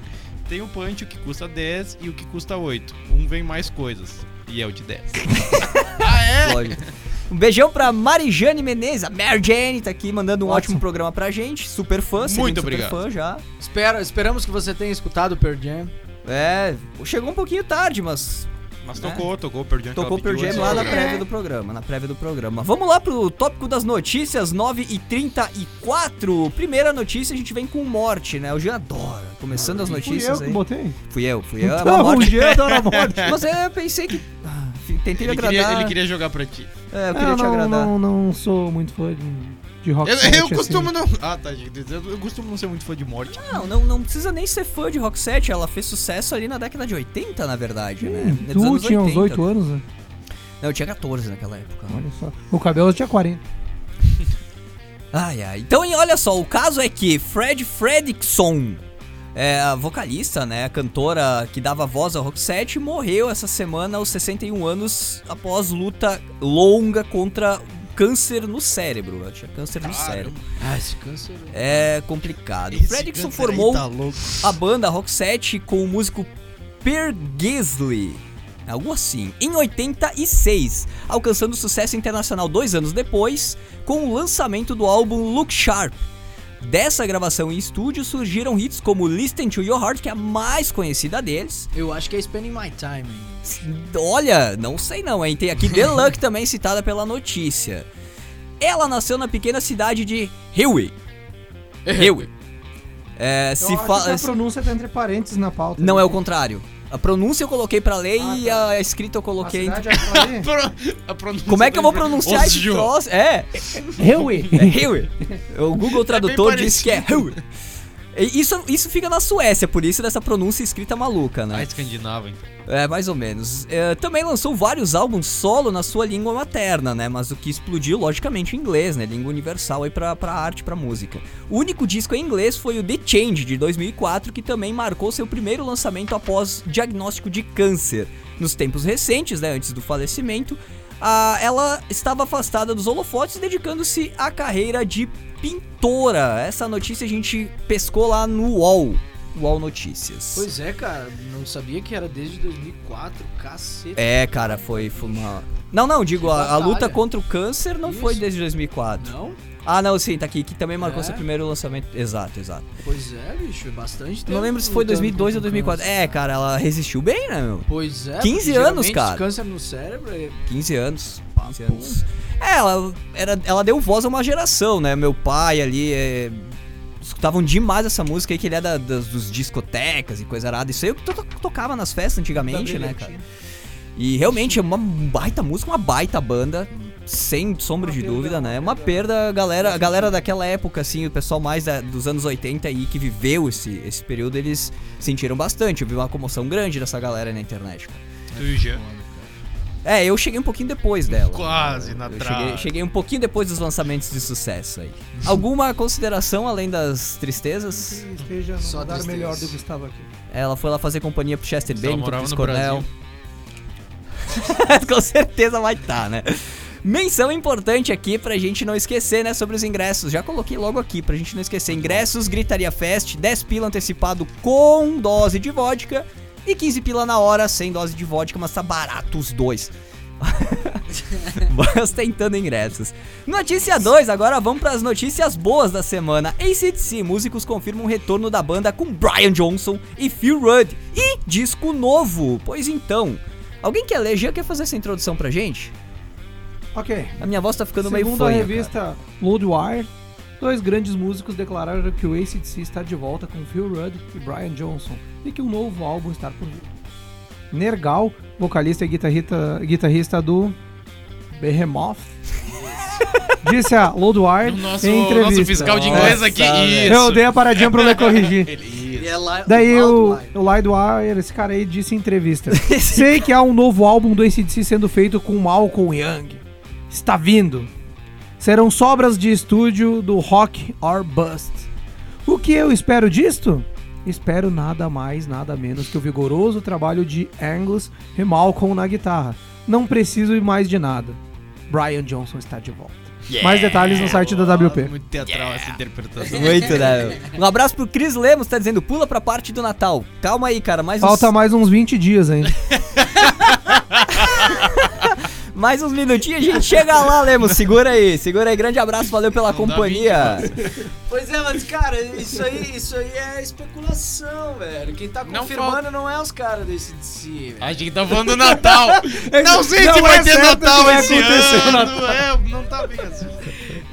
Tem o punch o que custa 10 e o que custa 8. Um vem mais coisas. E é o de 10. ah, é? Lógico. Um beijão pra Marijane Menezes, a Mary Jane tá aqui mandando um ótimo, Ótimo. programa pra gente. Super fã, Muito super obrigado. fã já. Espero, esperamos que você tenha escutado o Pearl Jam. É, chegou um pouquinho tarde, mas Mas É. tocou, tocou o Pearl Jam. tocou ela Pearl Jam lá na prévia do programa, na prévia do programa. Vamos lá pro tópico das notícias, 9h34. Primeira notícia, a gente vem com morte, né? O Jean adora. Começando as Fui eu notícias que aí. botei. Fui eu, fui eu. É uma Não, o morte. Jean adora a morte. Mas eu pensei que... ah, Tentei Ele agradar. queria, ele queria jogar pra ti. É, eu queria eu te não, agradar. não, não sou muito fã de, de rock Eu, set, eu assim. costumo não. Ah, tá, gente. Eu, eu costumo não ser muito fã de morte. Não, não, não precisa nem ser fã de Roxette, ela fez sucesso ali na década de 80, na verdade, né? Hum, Dos tu anos tinha uns 80. 8 anos, né? Não, eu tinha 14 naquela época. Olha só. O cabelo tinha 40. Ai, ai. Então, e olha só, o caso é que Fred Fredrickson, é, a vocalista, né, a cantora que dava voz ao Roxette, morreu essa semana aos 61 anos após luta longa contra câncer no cérebro. Ela tinha câncer no cérebro. Ah, esse câncer. É complicado. Esse Fredrickson formou tá a banda Roxette com o músico Per Gessle, algo assim, em 86, alcançando sucesso internacional dois anos depois, com o lançamento do álbum Look Sharp. Dessa gravação em estúdio surgiram hits como Listen to Your Heart, que é a mais conhecida deles. Eu acho que é Spending My Time, hein? Olha, não sei não, hein? Tem aqui The Luck também citada pela notícia. Ela nasceu na pequena cidade de Hilwe. Hilwe. É, se fala. a pronúncia tá entre parênteses na pauta. Não, é o contrário. A pronúncia eu coloquei pra ler Ah, e tá. a escrita eu A coloquei. cidade é? Pro- a pronúncia Como é que eu vou pronunciar esse troço? É, Hilwe. é. O Google Tradutor disse que é parecido. Isso, isso fica na Suécia, por isso dessa pronúncia escrita maluca, Ah, né? escandinava, então. É, mais ou menos. É, também lançou vários álbuns solo na sua língua materna, né? Mas o que explodiu, logicamente, o inglês, né? Língua universal aí pra, pra arte, pra música. O único disco em inglês foi o The Change, de 2004, que também marcou seu primeiro lançamento após diagnóstico de câncer. Nos tempos recentes, né? Antes do falecimento, ah, ela estava afastada dos holofotes, dedicando-se à carreira de pintora. Essa notícia a gente pescou lá no UOL. UOL Notícias. Pois é, cara. Não sabia que era desde 2004. Cacete. É, cara, foi, foi uma. Não, não, digo, a, a luta contra o câncer não foi Isso. desde 2004. Não? Ah, não, sim, tá aqui, que também marcou É? seu primeiro lançamento. Exato, exato. Pois é, bicho. É bastante tempo. Não lembro se foi lutando 2002 ou contra o 2004. câncer. É, cara, ela resistiu bem, né, meu? Pois é. 15 porque anos, cara. Câncer no cérebro é 15 anos. 15 anos. É, ela, era, ela deu voz a uma geração, né? Meu pai ali. É, escutavam demais essa música aí, que ele é da, das, dos discotecas e coisa arada. Isso aí eu to- to- tocava nas festas antigamente, né, cara? E realmente é uma baita música, uma baita banda, sem sombra de dúvida, né? É uma perda, a galera, a galera daquela época, assim, o pessoal mais da- dos anos 80 aí que viveu esse, esse período, eles sentiram bastante. Eu vi uma comoção grande dessa galera na internet, cara. Tu e o Jean. É, eu cheguei um pouquinho depois dela. Quase na Eu trave. cheguei, cheguei um pouquinho depois dos lançamentos de sucesso aí. Alguma consideração além das tristezas? Que esteja no Só lugar melhor do que estava aqui. Ela foi lá fazer companhia pro Chester Bennington, morava Chris Cornell. Com certeza vai estar, né? Menção importante aqui pra gente não esquecer, né, sobre os ingressos. Já coloquei logo aqui pra gente não esquecer. Ingressos, Gritaria Fest, 10 pila antecipado com dose de vodka e 15 pila na hora sem dose de vodka, mas tá barato os dois. Mas tentando ingressos. Notícia 2, agora vamos para as notícias boas da semana. ACDC, músicos confirmam o retorno da banda com Brian Johnson e Phil Rudd. E disco novo. Pois então, alguém quer ler? Já quer fazer essa introdução pra gente? Ok. A minha voz tá ficando meio Segundo fanha, a cara. revista Loadwire, dois grandes músicos declararam que o ACDC está de volta com Phil Rudd e Brian Johnson e que um novo álbum está por vir. Nergal, vocalista e guitarrista, guitarrista do Behemoth, disse a Loadwire nosso, em entrevista. nosso fiscal de inglês aqui. Nossa, Isso. Eu dei a paradinha pra me corrigir. Ele, é lá, Daí o, Loudwire. o Loudwire, esse cara aí, disse em entrevista: Sei que há um novo álbum do ACDC sendo feito com Malcolm Young. Está vindo. Serão sobras de estúdio do Rock or Bust. O que eu espero disto? Espero nada mais, nada menos que o vigoroso trabalho de Angus e Malcolm na guitarra. Não preciso mais de nada. Brian Johnson está de volta. Mais detalhes no site da WP. Muito teatral essa interpretação. Muito, né? Um abraço pro Chris Lemos, tá dizendo, pula pra parte do Natal. Calma aí, cara, mais uns, Falta mais uns 20 dias ainda. mais uns minutinhos a gente chega lá, Lemos. Segura aí, segura aí. Grande abraço, valeu pela Não companhia. Pois é, mas cara, isso aí, isso aí é especulação, velho. Quem tá Não confirmando não, é os caras desse DC, velho. A gente tá falando do Natal. Não sei Não se é vai ter certo que Natal vai esse acontecer o ano. É, não tá bem assim.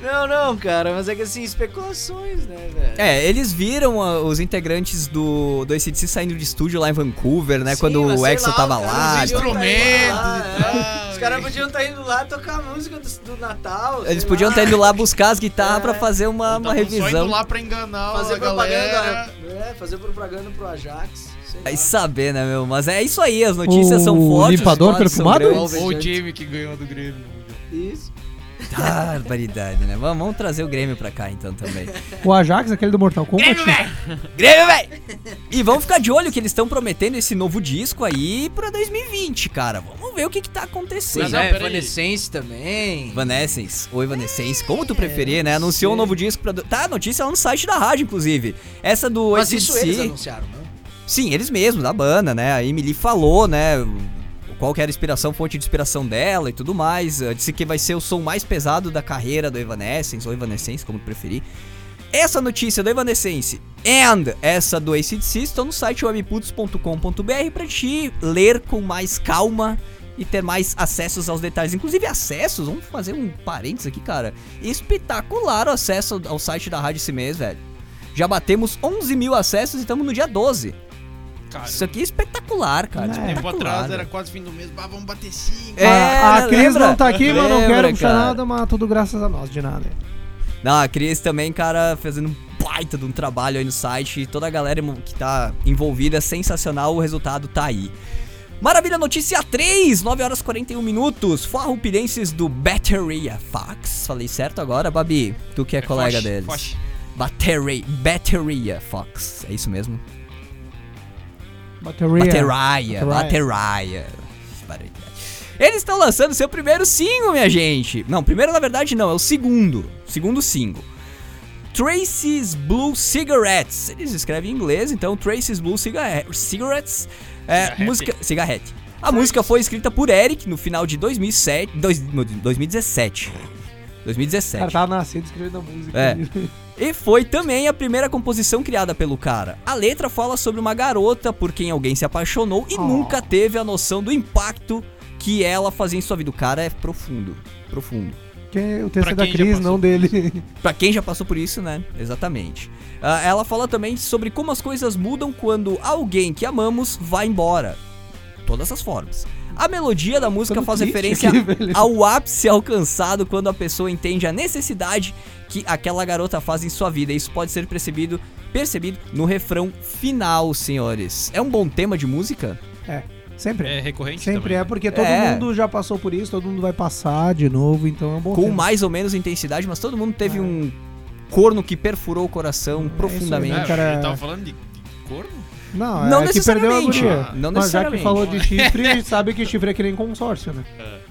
Não, não, cara, mas é que assim, especulações, né, velho? É, eles viram ah, os integrantes do, do ACDC saindo de estúdio lá em Vancouver, né? Sim, quando o Exo lá, tava o lá. Os instrumentos e tal. Os caras podiam estar indo lá tocar a música do, do Natal. Eles podiam estar indo lá buscar as guitarras É. pra fazer uma, uma Tavam Só revisão. indo lá pra enganar fazer a galera. propaganda. É, fazer propaganda pro Ajax. Aí saber, né, meu? Mas é isso aí, as notícias O são fortes. limpador quadros são perfumado? o time que ganhou do Grêmio. Isso. Barbaridade, né? Vamos, vamos trazer o Grêmio pra cá então também. O Ajax, aquele do Mortal Kombat. Grêmio, véi! E vamos ficar de olho que eles estão prometendo esse novo disco aí pra 2020, cara. Vamos ver o que que tá acontecendo. Não, é, peraí. Evanescence também. Evanescence, ou Evanescence, como tu preferir, né? Anunciou um novo disco pra. do- Tá, a notícia lá no site da rádio, inclusive. Essa do Mas isso AC/DC. eles anunciaram, né? Sim, eles mesmos, da banda, né? A Emily falou, né? Qual que era a inspiração, fonte de inspiração dela e tudo mais. Eh, Disse que vai ser o som mais pesado da carreira do Evanescence, ou Evanescence, como preferir. Essa notícia do Evanescence and essa do ACDC estão no site webputs.com.br pra te ler com mais calma e ter mais acessos aos detalhes. Inclusive acessos, vamos fazer um parênteses aqui, cara. Espetacular o acesso ao site da rádio esse mês, velho. Já batemos 11 mil acessos e estamos no dia 12. Cara, Isso aqui é espetacular, cara. É. tempo atrás era quase fim do mês. Bah, vamos bater cinco. É, a, a Cris não tá aqui, mas não quero puxar nada, mas tudo graças a nós, de nada. Não, a Cris também, cara, fazendo um baita de um trabalho aí no site. e Toda a galera que tá envolvida, sensacional. O resultado tá aí. Maravilha, notícia 3, 9 horas 41 minutos. Farroupirenses do Batteria Fox. Falei certo agora, Babi? Tu que é, colega Foch, deles. Foch. Battery, Batteria Fox. É isso mesmo? Bateria. Bateria. Eles estão lançando seu primeiro single, minha gente. Não, primeiro na verdade não, é o segundo. Segundo single. Tracy's Blue Cigarettes. Eles escrevem em inglês, então Tracy's Blue Ciga Cigarettes. É, Cigarrete. música. Cigarrete. A música foi escrita por Eric no final de 2007. Dois, no- 2017. 2017. O cara tá nascendo escrevendo a música. É. E foi também a primeira composição criada pelo cara. A letra fala sobre uma garota por quem alguém se apaixonou e Oh. nunca teve a noção do impacto que ela fazia em sua vida. O cara é profundo. Profundo. Que o texto Pra é da quem Cris, não dele. Pra quem já passou por isso, né? Exatamente. Ah, ela fala também sobre como as coisas mudam quando alguém que amamos vai embora. Todas as formas. A melodia da música faz triste referência aqui, ao ápice alcançado quando a pessoa entende a necessidade que aquela garota faz em sua vida. Isso pode ser percebido, percebido no refrão final, senhores. É um bom tema de música? É, sempre. É recorrente Sempre também, é, né? porque todo É. mundo já passou por isso, todo mundo vai passar de novo, então é um bom Com tema. mais ou menos intensidade, mas todo mundo teve É. um corno que perfurou o coração isso aí, profundamente. É, cara- Ele tava falando de, de corno? Não, Não é que perdeu a guria. Não Mas já que falou de chifre, sabe que chifre é que nem consórcio, né?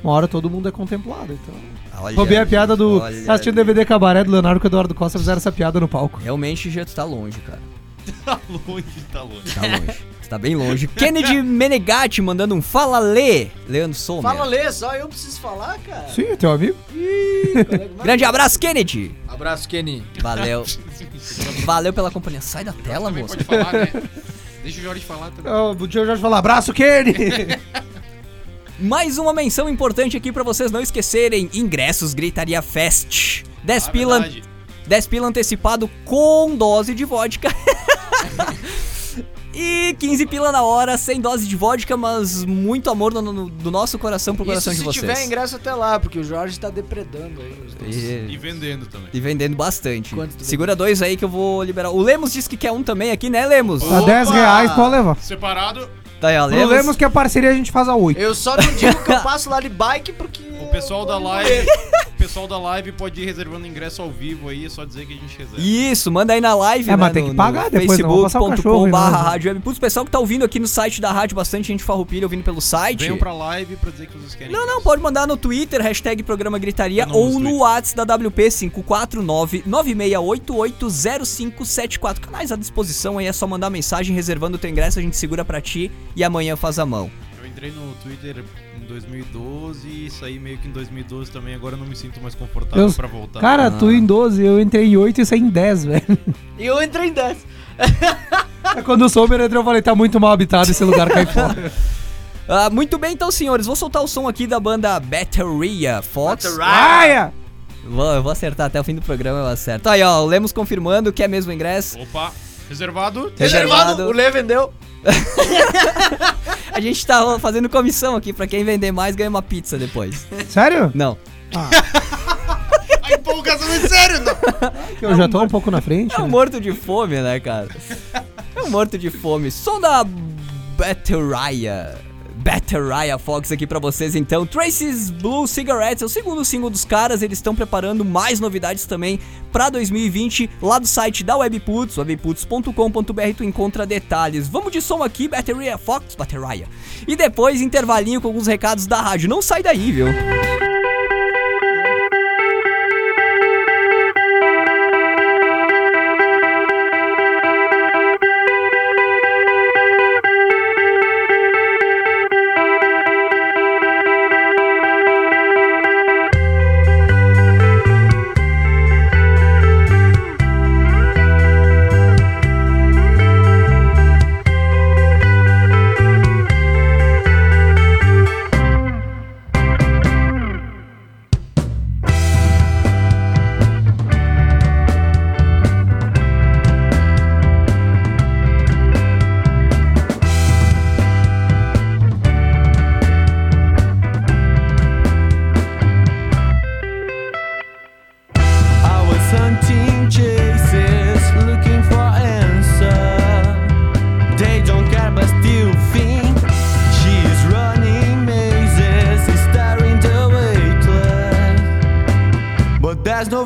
Uma hora todo mundo é contemplado, então... Olha, Roubei a piada do... olha. Assistindo o DVD Cabaré do Leonardo com o Eduardo Costa, fizeram essa piada no palco. Realmente, já tu tá longe, cara. Tá longe, tá longe. Tá longe. tá bem longe. Kennedy Menegatti mandando um fala Lê. Leandro Sommer. Fala, Lê, só eu preciso falar, cara. Sim, é teu amigo? Grande abraço, Kennedy. Abraço, Kenny. Valeu. Valeu pela companhia. Sai da tela, moça. pode falar, né? Deixa o Jorge falar também. Oh, o tio Jorge falou, abraço, Kenny! Mais uma menção importante aqui pra vocês não esquecerem. Ingressos Gritaria Fest. 10 Ah, pila, verdade. 10 pila antecipado com dose de vodka. E 15 pila na hora, sem dose de vodka, mas muito amor no, no- do nosso coração pro Isso coração se de vocês. tiver ingresso até lá, porque o Jorge tá depredando aí. os E- E vendendo também. E vendendo bastante. Segura dois aí que eu vou liberar. O Lemos disse que quer um também aqui, né, Lemos? Tá 10 reais, pode levar. Separado, Tá aí, ó, Pro Lemos que a parceria a gente faz a 8. Eu só não digo que eu passo lá de bike porque. o pessoal da live. O pessoal da live pode ir reservando ingresso ao vivo aí, é só dizer que a gente reserva. Isso, manda aí na live, É, né, mas tem que pagar depois, não, vou passar o cachorro facebook.com em barra nós, né? rádio. Putz, pessoal que tá ouvindo aqui no site da rádio, bastante gente farroupilha ouvindo pelo site. Venham pra live pra dizer que vocês querem. Não, não, pode mandar no Twitter, hashtag programa gritaria, Não ou no. WhatsApp da WP 549-9688-0574. Canais à disposição aí, é só mandar mensagem reservando o teu ingresso, a gente segura pra ti e amanhã faz a mão. Eu entrei no Twitter em 2012 e saí meio que em 2012 também. Agora eu não me sinto mais confortável Eu- pra voltar. Cara, Ah. tu em 12, eu entrei em 8 e saí em 10, velho. E eu entrei em 10. É Quando o Sommer entrou, eu falei, tá muito mal habitado esse lugar, cai fora. Ah, muito bem, então, senhores, vou soltar o som aqui da banda Batteria Fox. Aia! Vou, eu vou acertar até o fim do programa, eu acerto. Aí, ó, o Lemos confirmando que é mesmo o ingresso. Opa, reservado. Reservado. O Lê vendeu. A gente tá fazendo comissão aqui, pra quem vender mais ganha uma pizza depois. Sério? Não. A empolgação é sério, não. Que eu já tô um pouco na frente. É um né? morto de fome, né, cara? É um morto de fome. Som da Batteria. Batteria Fox aqui pra vocês então. Tracy's Blue Cigarettes é o segundo single dos caras. Eles estão preparando mais novidades também pra 2020 lá do site da Webputs, webputs.com.br. Tu encontra detalhes. Vamos de som aqui, Batteria Fox, Batteria. E depois intervalinho com alguns recados da rádio. Não sai daí, viu?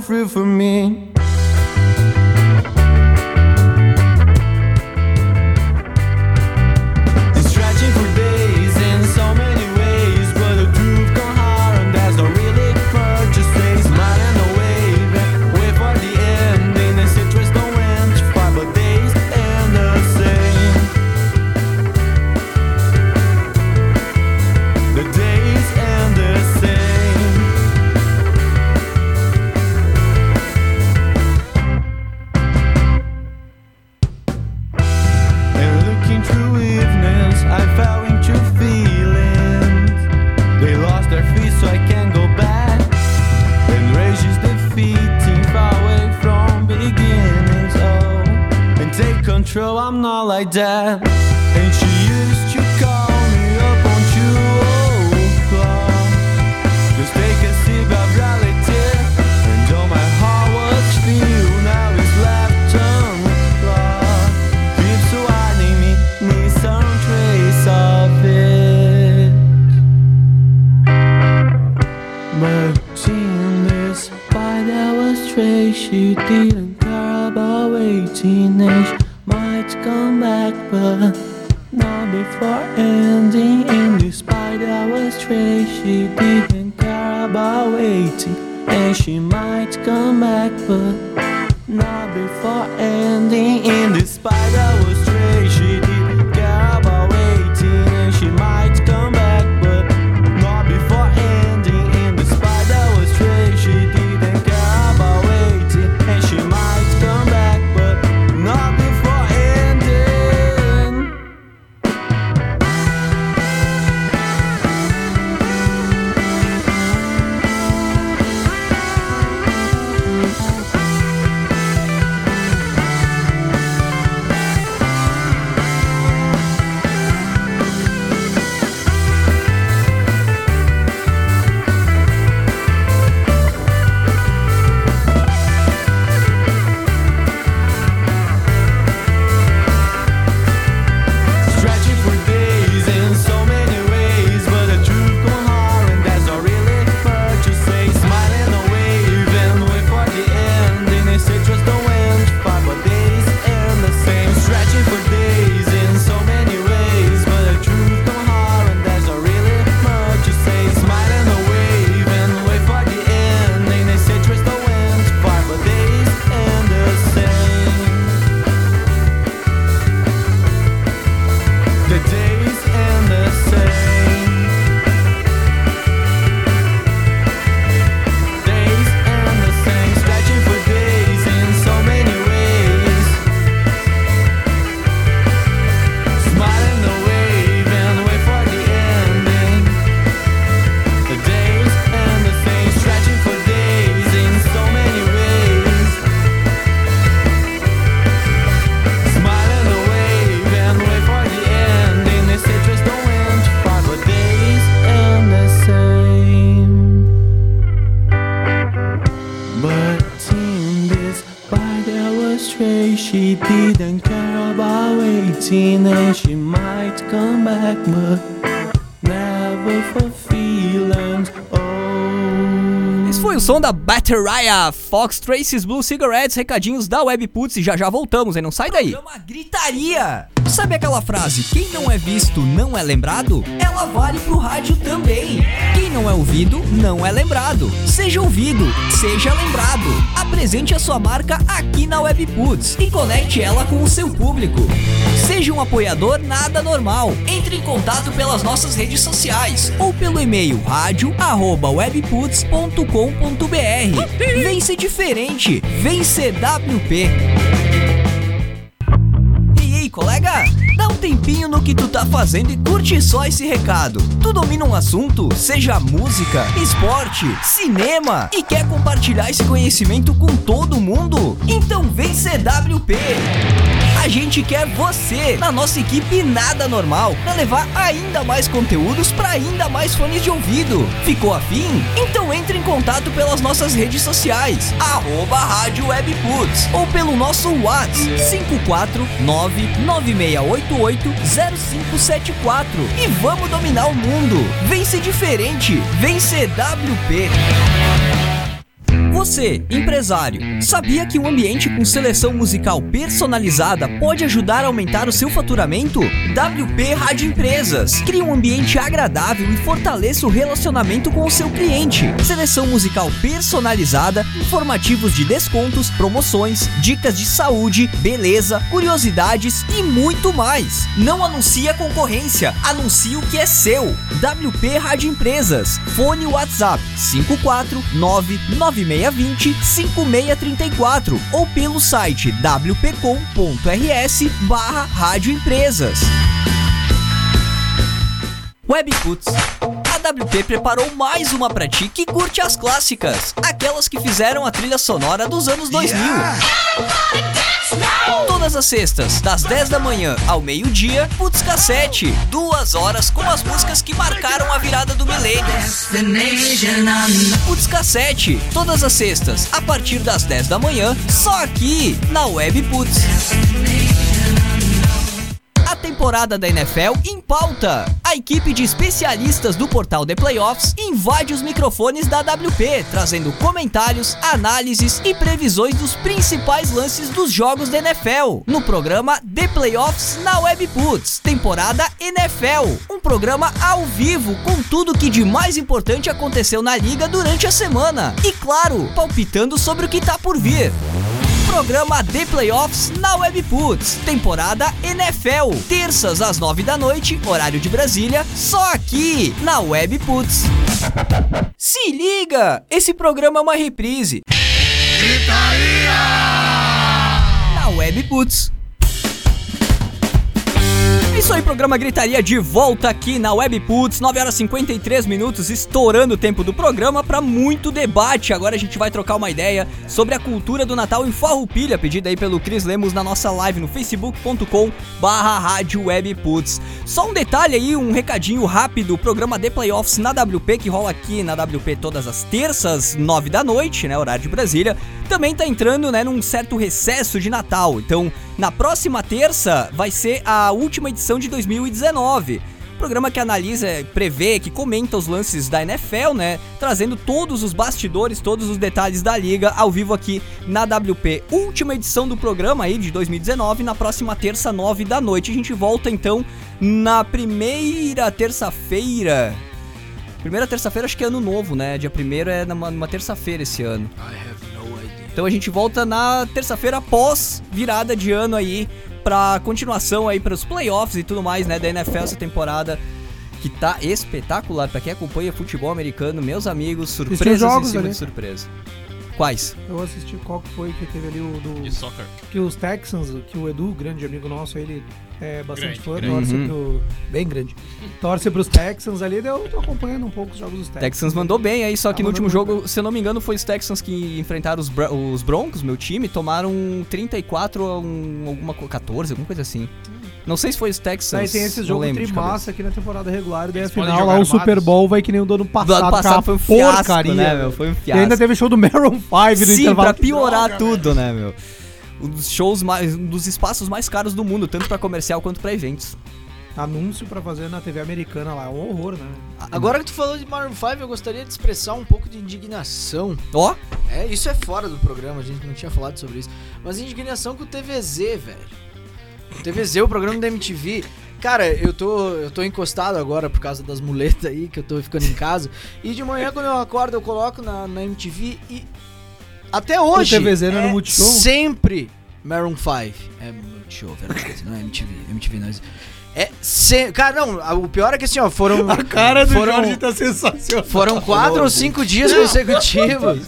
But there's no fruit for me. Batteria, Fox Traces Blue Cigarettes, recadinhos da Webputs e já já voltamos, hein? Não sai daí. Programa Gritaria! Sabe aquela frase, quem não é visto não é lembrado? Ela vale pro rádio também. Quem não é ouvido não é lembrado. Seja ouvido, seja lembrado. Apresente a sua marca aqui na Webputs e conecte ela com o seu público. Seja um apoiador nada normal. Entre em contato pelas nossas redes sociais ou pelo e-mail rádio@webputs.com.br. Vem ser diferente, vem ser WP. Colega, tempinho no que tu tá fazendo e curte só esse recado. Tu domina um assunto, seja música, esporte, cinema, e quer compartilhar esse conhecimento com todo mundo? Então vem ser WP. A gente quer você na nossa equipe Nada Normal para levar ainda mais conteúdos para ainda mais fones de ouvido. Ficou afim? Então entre em contato pelas nossas redes sociais, arroba Rádio Webputs, ou pelo nosso WhatsApp 54996880574 e vamos dominar o mundo. Vem ser diferente, vem ser WP. Você, empresário, sabia que um ambiente com seleção musical personalizada pode ajudar a aumentar o seu faturamento? WP Rádio Empresas. Crie um ambiente agradável e fortaleça o relacionamento com o seu cliente. Seleção musical personalizada, informativos de descontos, promoções, dicas de saúde, beleza, curiosidades e muito mais. Não anuncie a concorrência, anuncie o que é seu. WP Rádio Empresas. Fone WhatsApp 54996 20 5634 ou pelo site wpcom.rs barra Rádio Empresas. Webputs. A WP preparou mais uma pra ti que curte as clássicas, aquelas que fizeram a trilha sonora dos anos 2000. Todas as sextas, das 10 da manhã ao meio-dia, Putz Cassete. Duas horas com as músicas que marcaram a virada do milênio. Putz Cassete. Todas as sextas, a partir das 10 da manhã, só aqui na Web Putz. Temporada da NFL em pauta. A equipe de especialistas do portal The Playoffs invade os microfones da WP, trazendo comentários, análises e previsões dos principais lances dos jogos da NFL. No programa The Playoffs na Webputs, temporada NFL. Um programa ao vivo com tudo que de mais importante aconteceu na liga durante a semana. E claro, palpitando sobre o que tá por vir. Programa The Playoffs na Webputs, temporada NFL, terças às nove da noite, horário de Brasília, só aqui na Webputs. Se liga, esse programa é uma reprise. Na Webputs. Isso aí, programa Gritaria de volta aqui na Webputs, 9 horas e 53 minutos, estourando o tempo do programa para muito debate. Agora a gente vai trocar uma ideia sobre a cultura do Natal em Farroupilha, pedida aí pelo Cris Lemos na nossa live no facebook.com barra rádio Webputs. Só um detalhe aí, um recadinho rápido, o programa The Playoffs na WP, que rola aqui na WP todas as terças, 9 da noite, né, horário de Brasília, também tá entrando, né, num certo recesso de Natal. Então, na próxima terça vai ser a última edição de 2019. Programa que analisa, prevê, que comenta os lances da NFL, né? Trazendo todos os bastidores, todos os detalhes da liga ao vivo aqui na WP. Última edição do programa aí de 2019, na próxima terça, 9 da noite. A gente volta então na primeira terça-feira. Primeira terça-feira acho que é ano novo, né? Dia primeiro é numa, numa terça-feira esse ano. Então a gente volta na terça-feira após virada de ano aí pra continuação aí para os playoffs e tudo mais, né, da NFL essa temporada que tá espetacular para quem acompanha futebol americano, meus amigos, surpresas jogos em cima ali. de surpresa. Quais? Eu assisti qual que foi que teve ali o do. De soccer. Que os Texans, que o Edu, grande amigo nosso, ele é bastante Grande, fã, grande. torce Uhum. pro. Bem grande. Torce pros Texans ali, eu tô acompanhando um pouco os jogos dos Texans. Texans mandou bem aí, só que Ah, no último jogo, se eu não me engano, foi os Texans que enfrentaram os, Bra- os Broncos, meu time, tomaram 34 a um, alguma co- 14, alguma coisa assim. Não sei se foi os Texans. Daí tem esse jogo lembro de trimassa aqui na temporada regular, e daí a final lá o armados. Super Bowl vai que nem o do ano Do passado. ano passado foi um fiasco, né, meu? velho. Foi um E fiasco. ainda teve show do Maroon 5 no Sim, intervalo. pra piorar tudo, né, meu? Um dos shows mais, um dos espaços mais caros do mundo, tanto pra comercial quanto pra eventos. Anúncio pra fazer na TV americana lá. É um horror, né? Agora que tu falou de Maroon 5, eu gostaria de expressar um pouco de indignação. Ó, É, isso é fora do programa, a gente não tinha falado sobre isso. Mas indignação com o TVZ, velho. O TVZ, o programa da MTV. Cara, eu tô, eu tô encostado agora por causa das muletas aí, que eu tô ficando em casa. E de manhã, quando eu acordo, eu coloco na, na MTV e. Até hoje. O TVZ não é no Multishow? Sempre Maroon 5. É Multishow, verdade. Não é MTV. MTV não. É. Se... Cara, não, o pior é que assim, ó, foram. A cara do foram, Jorge tá sensacional. Foram quatro ou cinco dias consecutivos.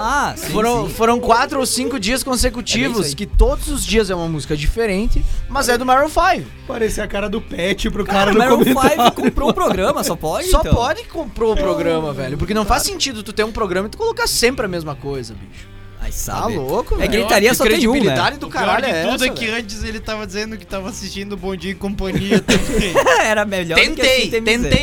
Ah, sim, Foram, sim. foram quatro ou cinco dias É consecutivos aí. que todos os dias é uma música diferente, mas é do Maroon 5. Parecia a cara do Pet pro Cara, cara, o do Maroon comentário. 5 comprou o programa, só pode? Só então? pode comprou o programa, velho. Porque não faz sentido tu ter um programa e tu colocar sempre a mesma coisa, bicho. Ai, Tá sabe. louco, É velho. gritaria Que só tem um, né? credibilidade do caralho é tudo essa, é que velho. antes ele tava dizendo que tava assistindo Bom Dia e Companhia também. Era melhor do que Tentei,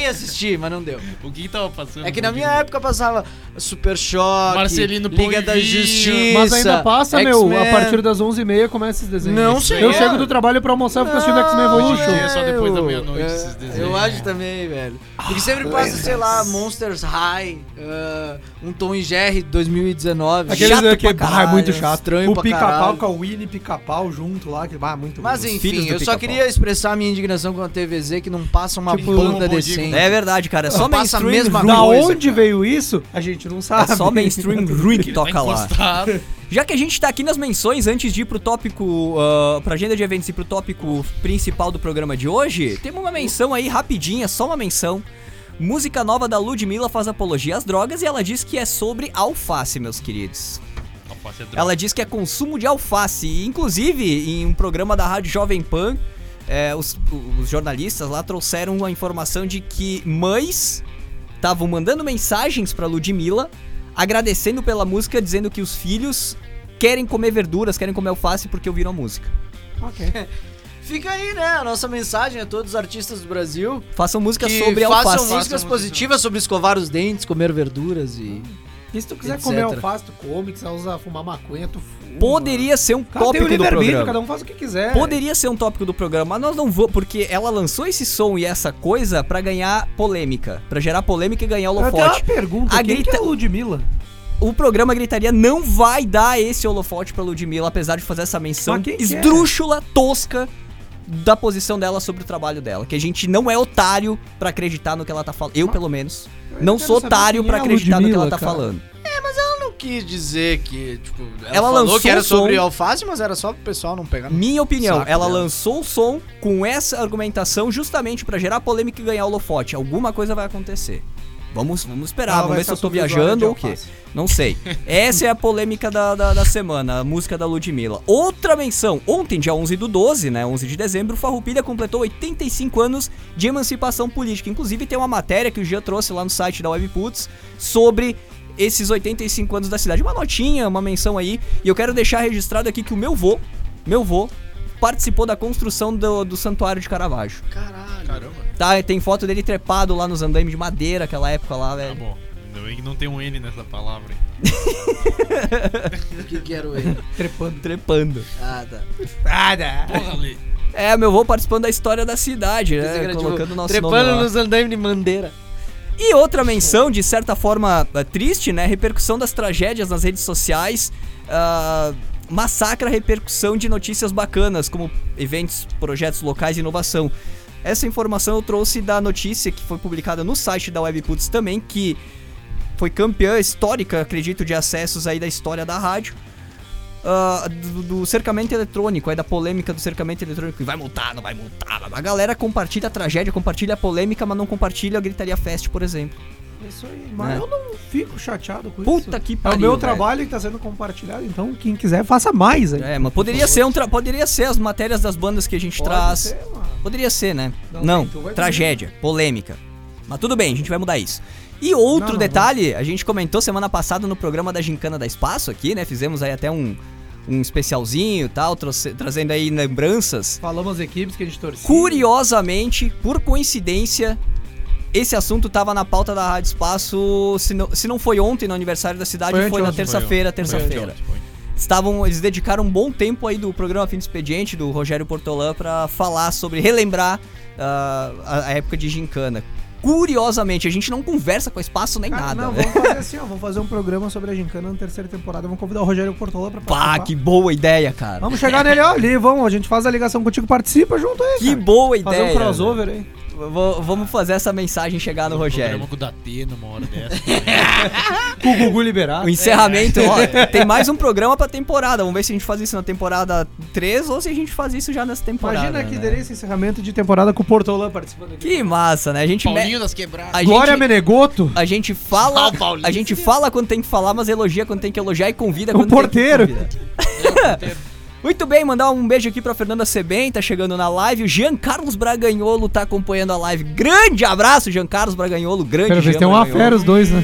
assistir tentei mas não deu. o que que tava passando? É que na minha Dia? época passava Super Choque, Marcelino Liga da. Justiça. Mas ainda passa, meu, a partir das 11h30 começa esses desenhos. Não sei. Eu chego do trabalho pra almoçar e fico assistindo X-Men Evolution. é só depois da eu- meia-noite é, esses desenhos. Eu acho também, velho. Porque sempre passa, sei lá, Monsters High, ah, um Tom e Jerry 2019. Aqueles Chato que pra ah, é caralho, muito chato. estranho o pica-pau com a Winnie pica-pau junto lá, que ah, muito Mas bom. enfim, eu só queria expressar a minha indignação com a TVZ que não passa uma Tipo, banda decente. É verdade, cara. É só Não passa a mainstream mesma ruim. Da onde cara. veio isso, a gente não sabe. É só mainstream ruim que toca lá. Já que a gente tá aqui nas menções, antes de ir pro tópico, ah, pra agenda de eventos e pro tópico principal do programa de hoje, temos uma menção aí rapidinha, só uma menção. Música nova da Ludmilla faz apologia às drogas e ela diz que é sobre alface, meus queridos. Alface é droga. Ela diz que é consumo de alface. E, inclusive, em um programa da Rádio Jovem Pan, é, os, os jornalistas lá trouxeram a informação de que mães estavam mandando mensagens pra Ludmilla, agradecendo pela música, dizendo que os filhos querem comer verduras, querem comer alface porque ouviram a música. Ok. Fica aí, né? A nossa mensagem a todos os artistas do Brasil. Façam música que sobre façam alface. músicas positivas sobre escovar os dentes, comer verduras e. E se tu quiser Etc. comer alface, tu come, quiser usar fumar maconha, tu fuma. Poderia ser um Cara, tem o tópico do programa. cada um faz o que quiser. Poderia ser um tópico do programa, mas nós não vamos, porque ela lançou esse som e essa coisa pra ganhar polêmica, Pra gerar polêmica e ganhar Eu tenho uma holofote. pergunta, A quem grita- que é a Ludmilla? O programa Gritaria não vai dar esse holofote pra Ludmilla, apesar de fazer essa menção é? esdrúxula, tosca da posição dela sobre o trabalho dela. Que a gente não é otário pra acreditar no que ela tá falando. Eu, pelo menos, não quero sou otário pra é acreditar no que ela Ludmilla, tá cara. falando. Ela não quis dizer que, tipo, ela, Ela falou que era o som- sobre alface, mas era só pro pessoal não pegar Minha opinião, Saco ela dela. lançou o som com essa argumentação justamente pra gerar polêmica e ganhar holofote. Alguma coisa vai acontecer. Vamos, vamos esperar, Ela vamos ver se eu tô viajando ou o quê. Não sei. Essa é a polêmica da, da, da semana, a música da Ludmilla. Outra menção. Ontem, dia 11 do 12, né, 11 de dezembro, Farroupilha completou 85 anos de emancipação política. Inclusive tem uma matéria que o Gia trouxe lá no site da Webputs sobre esses 85 anos da cidade. Uma notinha, uma menção aí. E eu quero deixar registrado aqui que o meu vô, meu vô, participou da construção do, do Santuário de Caravaggio. Caralho. Caramba. Tá, tem foto dele trepado lá nos andaimes de madeira, aquela época lá, Tá velho. bom. Ainda bem que não tem um N nessa palavra. aí. O que que era o erro? Trepando. Trepando. Ah, tá. Porra, Lê. É, meu vô participando da história da cidade, né? era, Colocando tipo, nosso nome Trepando lá. nos andaimes de Mandeira. E outra menção, de certa forma eh, triste, né? Repercussão das tragédias nas redes sociais. ah, massacra a repercussão de notícias bacanas, como eventos, projetos locais e inovação. Essa informação eu trouxe da notícia que foi publicada no site da Webputs também, que foi campeã histórica, acredito, de acessos aí da história da rádio. ah, do, do cercamento eletrônico, aí da polêmica do cercamento eletrônico, vai multar, não vai multar. A galera compartilha a tragédia, compartilha a polêmica, mas não compartilha a Gritaria Fest, por exemplo. Isso aí, mas É. eu não fico chateado com Puta isso. que É pariu. o meu velho. trabalho que tá sendo compartilhado, então quem quiser faça mais aí. É, mas poderia ser, um poderia ser as matérias das bandas que a gente Pode traz. ser, mano. Poderia ser, né? Não, Não, vai tragédia, polêmica. Mas tudo bem, a gente vai mudar isso. E outro Não, não, detalhe, a gente comentou semana passada no programa da Gincana da Espaço aqui, né? Fizemos aí até um, um especialzinho e tal, trouxe- trazendo aí lembranças. Falamos as equipes que a gente torcia. Curiosamente, por coincidência, esse assunto tava na pauta da Rádio Espaço, se não, se não foi ontem no aniversário da cidade, Foi foi, na terça-feira, terça-feira. estavam, eles dedicaram um bom tempo aí do programa Fim de Expediente do Rogério Portolã pra falar sobre relembrar ah, a, a época de gincana. Curiosamente, a gente não conversa com espaço nem Cara, nada, não, né? vamos fazer assim, ó. Vamos fazer um programa sobre a Gincana na terceira temporada. Vamos convidar o Rogério Portola pra Pá, participar. que boa ideia, cara. Vamos chegar nele, ó, ali, vamos. A gente faz a ligação contigo, participa junto aí. Que cara. boa Fazer ideia. um crossover aí. V- vamos fazer essa mensagem chegar no Rogério. Programa com o Datê numa hora dessa. Com o Gugu liberado. O encerramento, ó, tem mais um programa pra temporada. Vamos ver se a gente faz isso na temporada 3 ou se a gente faz isso já nessa temporada. Imagina que né? delícia encerramento de temporada com o Portolã participando aqui. Que massa, né? A gente, me- Paulinho das quebradas. a Glória gente, Menegoto. a gente fala, Ah, a gente fala quando tem que falar, mas elogia quando tem que elogiar e convida O quando porteiro. tem que convidar. Muito bem, mandar um beijo aqui pra Fernanda Sebem, tá chegando na live. O Jean Carlos Braganholo tá acompanhando a live. Grande abraço, Jean Carlos Braganholo. Grande Quero ver tem uma fera os dois, né?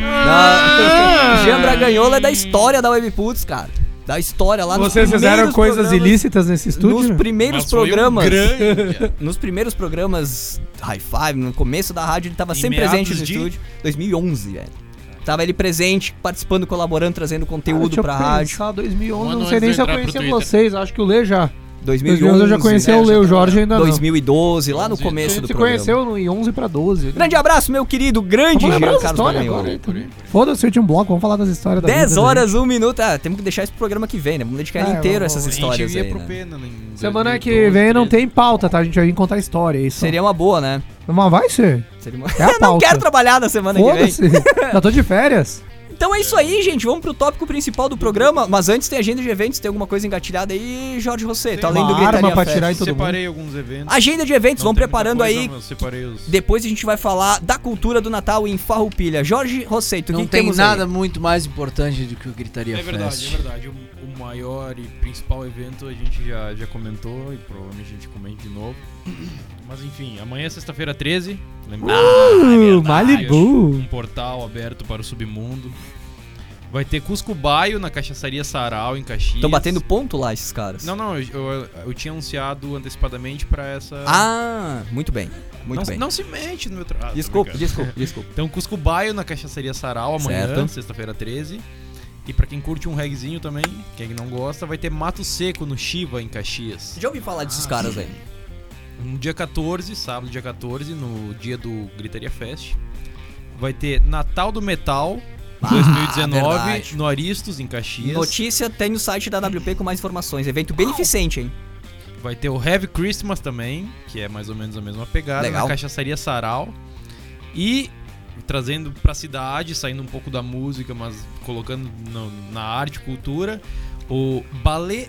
Não. Jean Braganholo é da história da Webputs, cara. Da história lá nos Vocês fizeram coisas ilícitas nesse estúdio? Nos primeiros Mas foi um programas. grande. Nos primeiros programas High Five, no começo da rádio, ele tava Em sempre presente no de- estúdio. 2011, velho. Tava ele presente, participando, colaborando, trazendo Cara, conteúdo eu pra rádio. pensar, 2011, Um eu ano não sei nem se eu conhecia vocês. Acho que o Lê já. 2011, 2011 eu já conhecia né, o Lê, já o tá Jorge lá. ainda não. 2012, lá no 11, A começo gente do se programa. conheceu no, em 11 pra 12. né? Grande abraço, meu querido, grande Jean Carlos também. Foda-se, eu tinha um bloco, vamos falar das histórias da 10 vida, horas, 1 minuto. Ah, temos que deixar esse programa que vem, né? Vamos dedicar ele É, inteiro a vamos- essas A gente histórias ia aí, pro né? Pena em Semana que 2012, vem não 13. tem pauta, tá? A gente vai vir contar história, é isso. Seria uma boa, né? Mas vai ser. Seria uma... É a Eu não quero trabalhar na semana que vem. Foda-se. Já tô de férias. Então é isso aí, gente. Vamos pro tópico principal do programa. Mas antes tem agenda de eventos, tem alguma coisa engatilhada aí, Jorge José. Tá além do Gritaria arma pra Fest. tirar em todo mundo. Separei alguns eventos. Agenda de eventos, Não vamos preparando coisa, aí. separei os... Depois a gente vai falar da cultura do Natal em Farroupilha. Jorge Rosseito, o Não que, que tem temos nada aí? muito mais importante do que o Gritaria É verdade, Fest. é verdade. O, o maior e principal evento a gente já, já comentou e provavelmente a gente comente de novo. Mas enfim, amanhã é sexta-feira 13. Lembrando. Uh, Malibu. Um portal aberto para o submundo. Vai ter Cusco Baio na cachaçaria Sarau, em Caxias. Estão batendo ponto lá, esses caras. Não, não, eu, eu, eu tinha anunciado antecipadamente pra essa. Ah, muito bem. Muito não, bem. não se mete no meu trabalho. desculpa, desculpa, desculpa. Então, Cusco Baio na cachaçaria Sarau amanhã, sexta-feira 13. E pra quem curte um reggaezinho também, quem não gosta, vai ter Mato Seco no Shiva, em Caxias. Já ouvi falar desses caras aí. No dia 14, sábado, dia 14, no dia do Gritaria Fest, vai ter Natal do Metal Ah, 2019 verdade. no Aristos, em Caxias. Notícia tem no site da WP com mais informações. Evento beneficente, hein? Vai ter o Heavy Christmas também, que é mais ou menos a mesma pegada, Legal. na cachaçaria Sarau. E trazendo pra cidade, saindo um pouco da música, mas colocando no- na arte e cultura, o Balé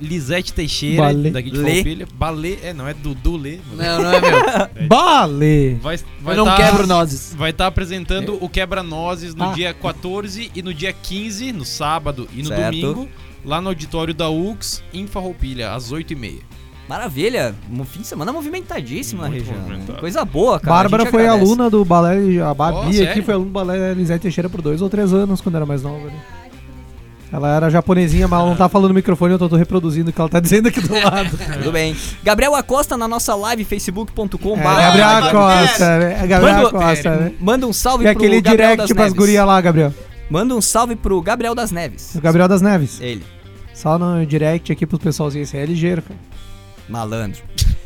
Lisete Teixeira, Balé. daqui de Lê. Farroupilha. Balé, é, não é Dudu Lê. Não, não é meu. Bale. Vai, vai Eu não tá- quebro nozes. Vai estar apresentando o Quebra-Nozes no Ah. dia 14 e no dia 15, no sábado e no Certo. domingo, lá no auditório da UX, em Farroupilha, às 8h30. Maravilha. Um fim de semana movimentadíssimo na Muito região. né? movimentado. Coisa boa, cara. Bárbara foi agradece. aluna do balé, a Babi Oh, aqui sério? foi aluna do balé Elisete Teixeira por dois ou três anos quando era mais nova. né? Ela era japonesinha, mas ela não tá falando no microfone, eu tô, tô reproduzindo o que ela tá dizendo aqui do lado. Tudo bem. Gabriel Acosta na nossa live, facebook.com. É, Gabriel Acosta, né? É Gabriel Manda, Acosta, né? manda um salve E pro aquele Gabriel direct das pras Neves. gurias lá, Gabriel. Manda um salve pro Gabriel das Neves. O Gabriel das Neves. Ele. Só no direct aqui pros pessoalzinhos. Esse é ligeiro, cara. Malandro.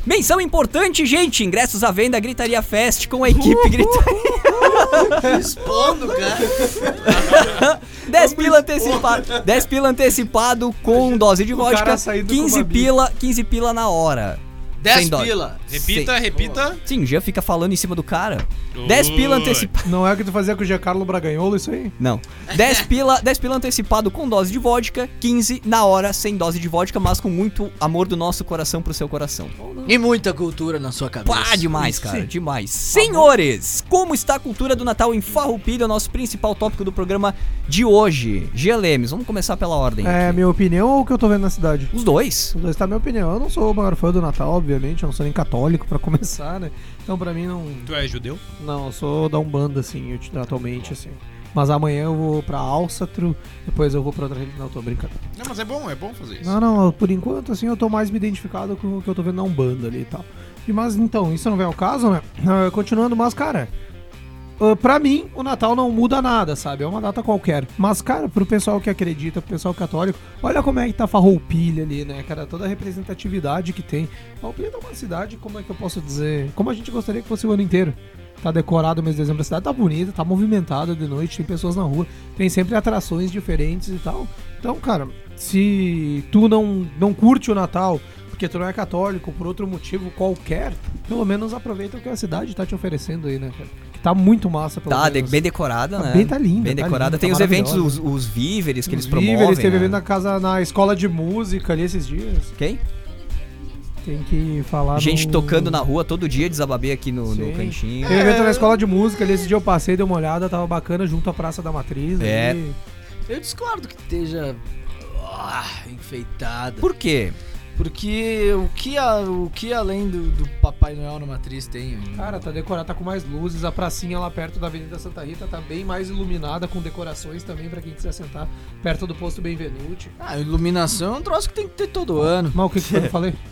Menção importante, gente. Ingressos à venda Gritaria Fest com a equipe Gritaria. Expondo, cara. 10 pila antecipado. 10 pila antecipado com dose de vodka. cara saindo com 15 uma bica. pila, 15 pila na hora. 10 Sem dó. pila. Repita, repita. Sim, o Jean fica falando em cima do cara. 10 pila antecipado. Não é o que tu fazia com o Giancarlo Braganholo, isso aí? Não. 10 pila, 10 pila antecipado com dose de vodka, 15 na hora sem dose de vodka, mas com muito amor do nosso coração pro seu coração. E muita cultura na sua cabeça. Pá, demais, cara, Sim. demais. Senhores, como está a cultura do Natal em Farroupilha, o nosso principal tópico do programa de hoje. Gia Lemes, vamos começar pela ordem. É aqui. minha opinião ou o que eu tô vendo na cidade? Os dois. Os dois tá a minha opinião. Eu não sou o maior fã do Natal, obviamente. Eu não sou nem católico pra começar, né? Então pra mim não. Tu é judeu? Não, eu sou da Umbanda, assim, atualmente, assim. Mas amanhã eu vou pra Alçatro, depois eu vou pra outra religião. Não, tô brincando. Não, mas é bom, é bom fazer isso. Não, não, por enquanto, assim, eu tô mais me identificado com o que eu tô vendo na Umbanda ali e tal. E, mas então, isso não vem ao caso, né? Ah, continuando, mas, cara, ah, pra mim, o Natal não muda nada, sabe? É uma data qualquer. Mas, cara, pro pessoal que acredita, pro pessoal católico, olha como é que tá Farroupilha ali, né, cara? Toda a representatividade que tem. Farroupilha é uma cidade, como é que eu posso dizer? Como a gente gostaria que fosse o ano inteiro. Tá decorado o mês de dezembro, a cidade tá bonita, tá movimentada de noite, tem pessoas na rua, tem sempre atrações diferentes e tal. Então, cara, se tu não, não curte o Natal, porque tu não é católico, por outro motivo qualquer, pelo menos aproveita o que a cidade tá te oferecendo aí, né, cara? Tá muito massa, pelo Tá, menos. bem decorada, Tá né? bem- tá linda, Bem tá decorada. Tem tá os eventos, os, os víveres que eles Os promovem. víveres, teve né? evento na casa, na escola de música ali esses dias. Quem? Tem que falar Gente no- tocando na rua todo dia, desababei aqui no, no cantinho. Teve evento na escola de música ali, esse dia eu passei, dei uma olhada, tava bacana, junto à Praça da Matriz. É. ali. Eu discordo que esteja ah, enfeitada. Por quê? Porque o que, a- o que além do, do Papai Noel na matriz tem? Cara, tá decorado, tá com mais luzes. A pracinha lá perto da Avenida Santa Rita tá bem mais iluminada, com decorações também pra quem quiser sentar perto do posto Benvenuti. Ah, iluminação é um troço que tem que ter todo ano. Mas o que, que eu falei?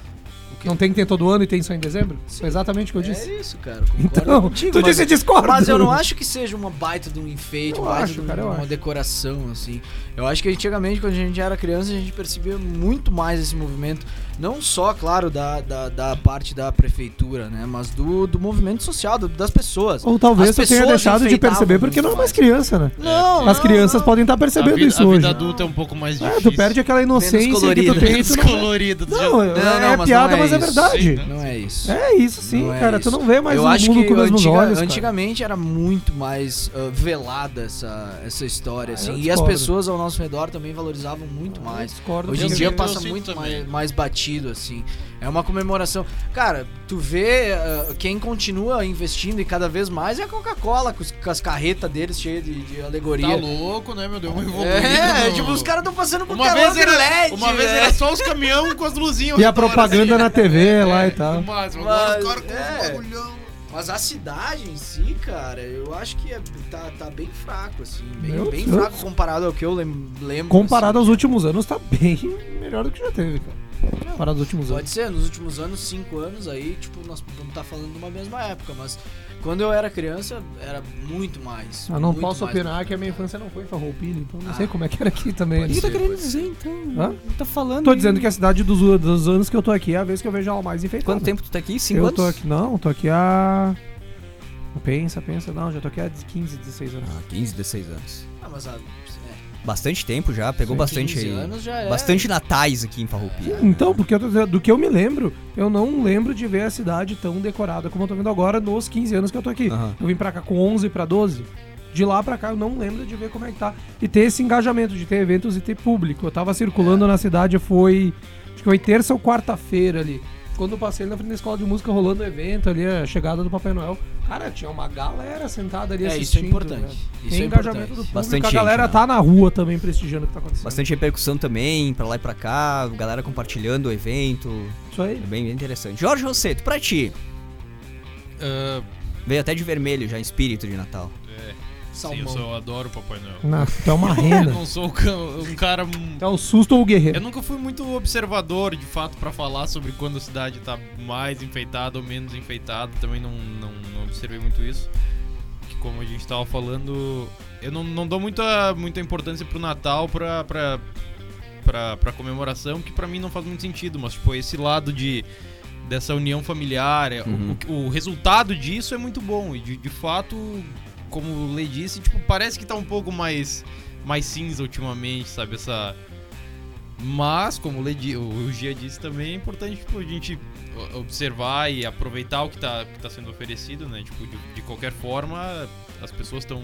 Não tem que ter todo ano e tem só em dezembro? Foi exatamente o que eu disse. É isso, cara. Então, contigo, tu mas- disse discordo. Mas eu não acho que seja uma baita de um enfeite, Eu uma baita acho, de um- cara, uma acho. decoração, assim. Eu acho que antigamente, quando a gente era criança, a gente percebia muito mais esse movimento. Não só, claro, da, da, da parte da prefeitura, né? Mas do, do movimento social, do- das pessoas. Ou talvez As tu tenha deixado de perceber porque não é mais criança, né? Não, As não, crianças não. podem estar A percebendo vida, isso a hoje. vida adulta é um pouco mais É, difícil. tu perde aquela inocência que tu tem. Menos não- colorido. tu já- Não, Não, é, não, mas piada, não mas é isso. verdade. Sim, Não é isso. É isso sim, Não é cara. Tu isso. não vê mais eu o acho mundo que com os mesmos antiga- olhos. cara. antigamente era muito mais ah, velada essa, essa história, Ah, assim. eu E as pessoas ao nosso redor também valorizavam muito Eu mais. discordo, Hoje em dia eu passa muito mais, mais batido, assim. É uma comemoração. Cara, tu vê ah, quem continua investindo e cada vez mais é a Coca-Cola, com, com as carretas deles cheias de, de alegoria. Tá louco, né, meu Deus? Uma evoluída É, no- tipo, os caras estão passando com Uma telão vez, era, LED, uma vez velho. era só os caminhão com as luzinhas. E a propaganda assim. na TV lá É, e tal. no máximo. Agora os Mas, caras com é. os bagulhão. Mas a cidade em si, cara, eu acho que é- tá, tá bem fraco, assim. Bem, bem fraco comparado ao que eu lem- lembro. Comparado assim. aos últimos anos, tá bem melhor do que já teve, cara. Comparado aos últimos Pode anos. ser, nos últimos anos, cinco anos aí, tipo, nós vamos estar falando de uma mesma época, mas quando eu era criança, era muito mais. Eu não posso opinar que a minha infância não foi em Farroupilha, então não Ah. sei como é que era aqui também. O que Pode tu tá querendo pode dizer, então? Hã? Tá falando. Tô dizendo que a cidade dos, dos anos que eu tô aqui é a vez que eu vejo ela mais enfeitada. Quanto tempo tu tá aqui? Cinco eu anos? tô aqui, não, tô aqui há. Pensa, pensa, não, já tô aqui há 15, 16 anos. Ah, 15, 16 anos. Ah, mas a, é, Bastante tempo já, pegou bastante 15 aí. anos já é. Bastante natais aqui em Farroupilha. Então, porque eu do que eu me lembro, eu não lembro de ver a cidade tão decorada como eu tô vendo agora nos 15 anos que eu tô aqui. Aham. Eu vim pra cá com 11 pra 12. De lá pra cá eu não lembro de ver como é que tá. E ter esse engajamento de ter eventos e ter público. Eu tava circulando na cidade, foi. Acho que foi terça ou quarta-feira ali. Quando eu passei na frente da escola de música rolando o evento ali, a chegada do Papai Noel. Cara, tinha uma galera sentada ali É, isso é assistindo. importante. né? Isso Tem é engajamento importante. do público. Bastante a galera gente, né? tá na rua também prestigiando o que tá acontecendo. Bastante repercussão também, pra lá e pra cá, galera compartilhando o evento. Isso aí. É bem, bem interessante. Jorge Rosseto, pra ti, Ah, veio até de vermelho já, espírito de Natal. É, sim, Salmão. eu, sou, eu adoro Papai Noel. Não, tu é uma Eu renda. não sou um ca- cara. Tu é o susto ou o guerreiro? Eu nunca fui muito observador, de fato, pra falar sobre quando a cidade tá mais enfeitada ou menos enfeitada. Também não, não, não observei muito isso. Que como a gente tava falando, eu não, não dou muita, muita importância pro Natal pra, pra, pra, pra comemoração, que pra mim não faz muito sentido. Mas, tipo, esse lado de dessa união familiar, é, o- Uhum. o, o resultado disso é muito bom. E de, de fato, como o Lei disse, tipo, parece que tá um pouco mais, mais cinza ultimamente, sabe? Essa. Mas, como o, Lei di- o Gia disse também, é importante tipo, a gente o- observar e aproveitar o que tá, que tá sendo oferecido, né? Tipo, de, de qualquer forma, as pessoas estão.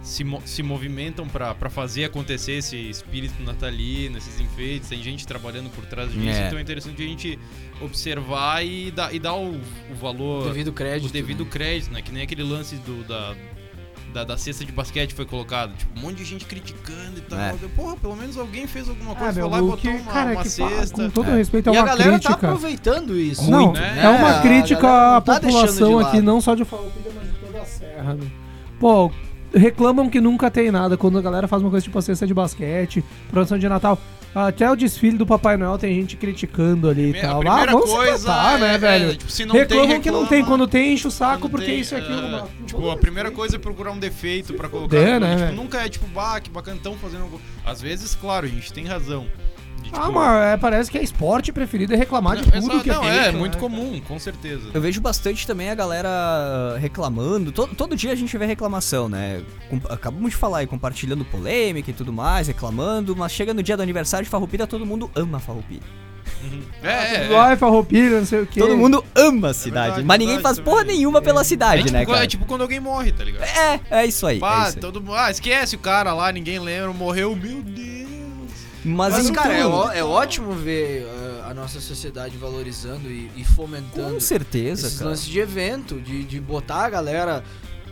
Se, mo- se movimentam pra fazer acontecer esse espírito natalino, esses enfeites, tem gente trabalhando por trás disso, É. então é interessante a gente observar e dar, e dar o, o valor Devido crédito. o devido né? crédito, né? Que nem aquele lance do, da, da, da cesta de basquete foi colocado. Tipo, um monte de gente criticando e tal. É. Eu, Porra, pelo menos alguém fez alguma Ah, coisa, meu, foi lá e o botou uma, cara, uma cesta. com todo É. respeito, é E a uma galera tá crítica. aproveitando isso. Não, né? é uma crítica à tá população de aqui, não só de Farroupilha, mas de toda a serra, né? Pô, reclamam que nunca tem nada. Quando a galera faz uma coisa tipo a cesta de basquete, produção de Natal. Até o desfile do Papai Noel tem gente criticando ali e tal. ah, vamos coisa se tratar, é- né, é, velho? tipo, se não tem, reclamam que não reclama. tem. Quando tem, enche o saco porque tem, isso e aquilo. é, mano. tipo, a primeira coisa é procurar um defeito pra colocar. É, né, tipo, nunca é tipo, bah, que bacana, fazendo algo. Às vezes, claro, a gente tem razão. De, Ah, tipo, mas é, parece que é esporte preferido é reclamar de não, tudo exato, que é não, feito, é, né, muito comum, com certeza. Eu vejo bastante também a galera reclamando. Todo, todo dia a gente vê reclamação, né? Com- acabamos de falar aí, compartilhando polêmica e tudo mais, reclamando, mas chega no dia do aniversário de Farroupilha, todo mundo ama Farroupilha. É, é, é. Farroupilha, não sei o que. Todo mundo ama a cidade, verdade, mas ninguém verdade faz porra também. nenhuma pela É cidade, tipo, né, quando- cara? é tipo quando alguém morre, tá ligado? É, é isso aí. é Pá, isso aí. todo. Ah, esquece o cara lá, ninguém lembra, morreu, meu Deus. Mas, Mas, então, cara, é, ó- é ótimo ver uh, a nossa sociedade valorizando e, e fomentando com certeza, esses cara. lances de evento, de, de botar a galera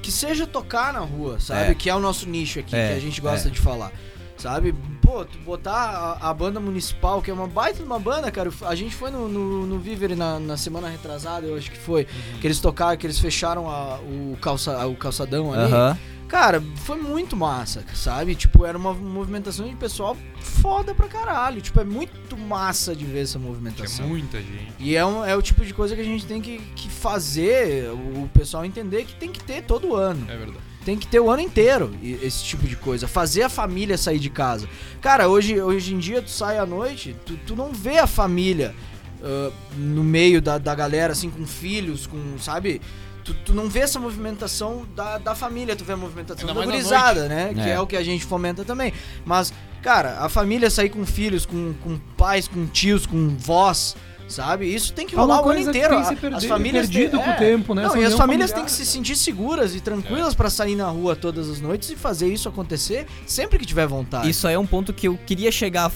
que seja tocar na rua, sabe? É. Que é o nosso nicho aqui, É, que a gente gosta é. de falar. Sabe? Pô, botar a, a banda municipal, que é uma baita de uma banda, cara. A gente foi no, no, no Viver na, na semana retrasada, eu acho que foi. Que eles tocaram, que eles fecharam a- o, calça, o calçadão ali. Aham. Cara, foi muito massa, sabe? Tipo, era uma movimentação de pessoal foda pra caralho. Tipo, é muito massa de ver essa movimentação. muita gente. E é, um- é o tipo de coisa que a gente tem que, que fazer o pessoal entender que tem que ter todo ano. É verdade. Tem que ter o ano inteiro esse tipo de coisa. Fazer a família sair de casa. Cara, hoje, hoje em dia tu sai à noite, tu, tu não vê a família ah, no meio da, da galera, assim, com filhos, com, sabe? Tu, tu não vê essa movimentação da, da família, tu vê a movimentação Ainda da gurizada, né? Que É. é o que a gente fomenta também. Mas, cara, a família sair com filhos, com, com pais, com tios, com vós, sabe? Isso tem que É rolar o ano inteiro. tem se perder- as famílias perdido têm- com o tempo, né? Não, e as famílias familiar. têm que se sentir seguras e tranquilas pra sair na rua todas as noites e fazer isso acontecer sempre que tiver vontade. Isso aí é um ponto que eu queria chegar.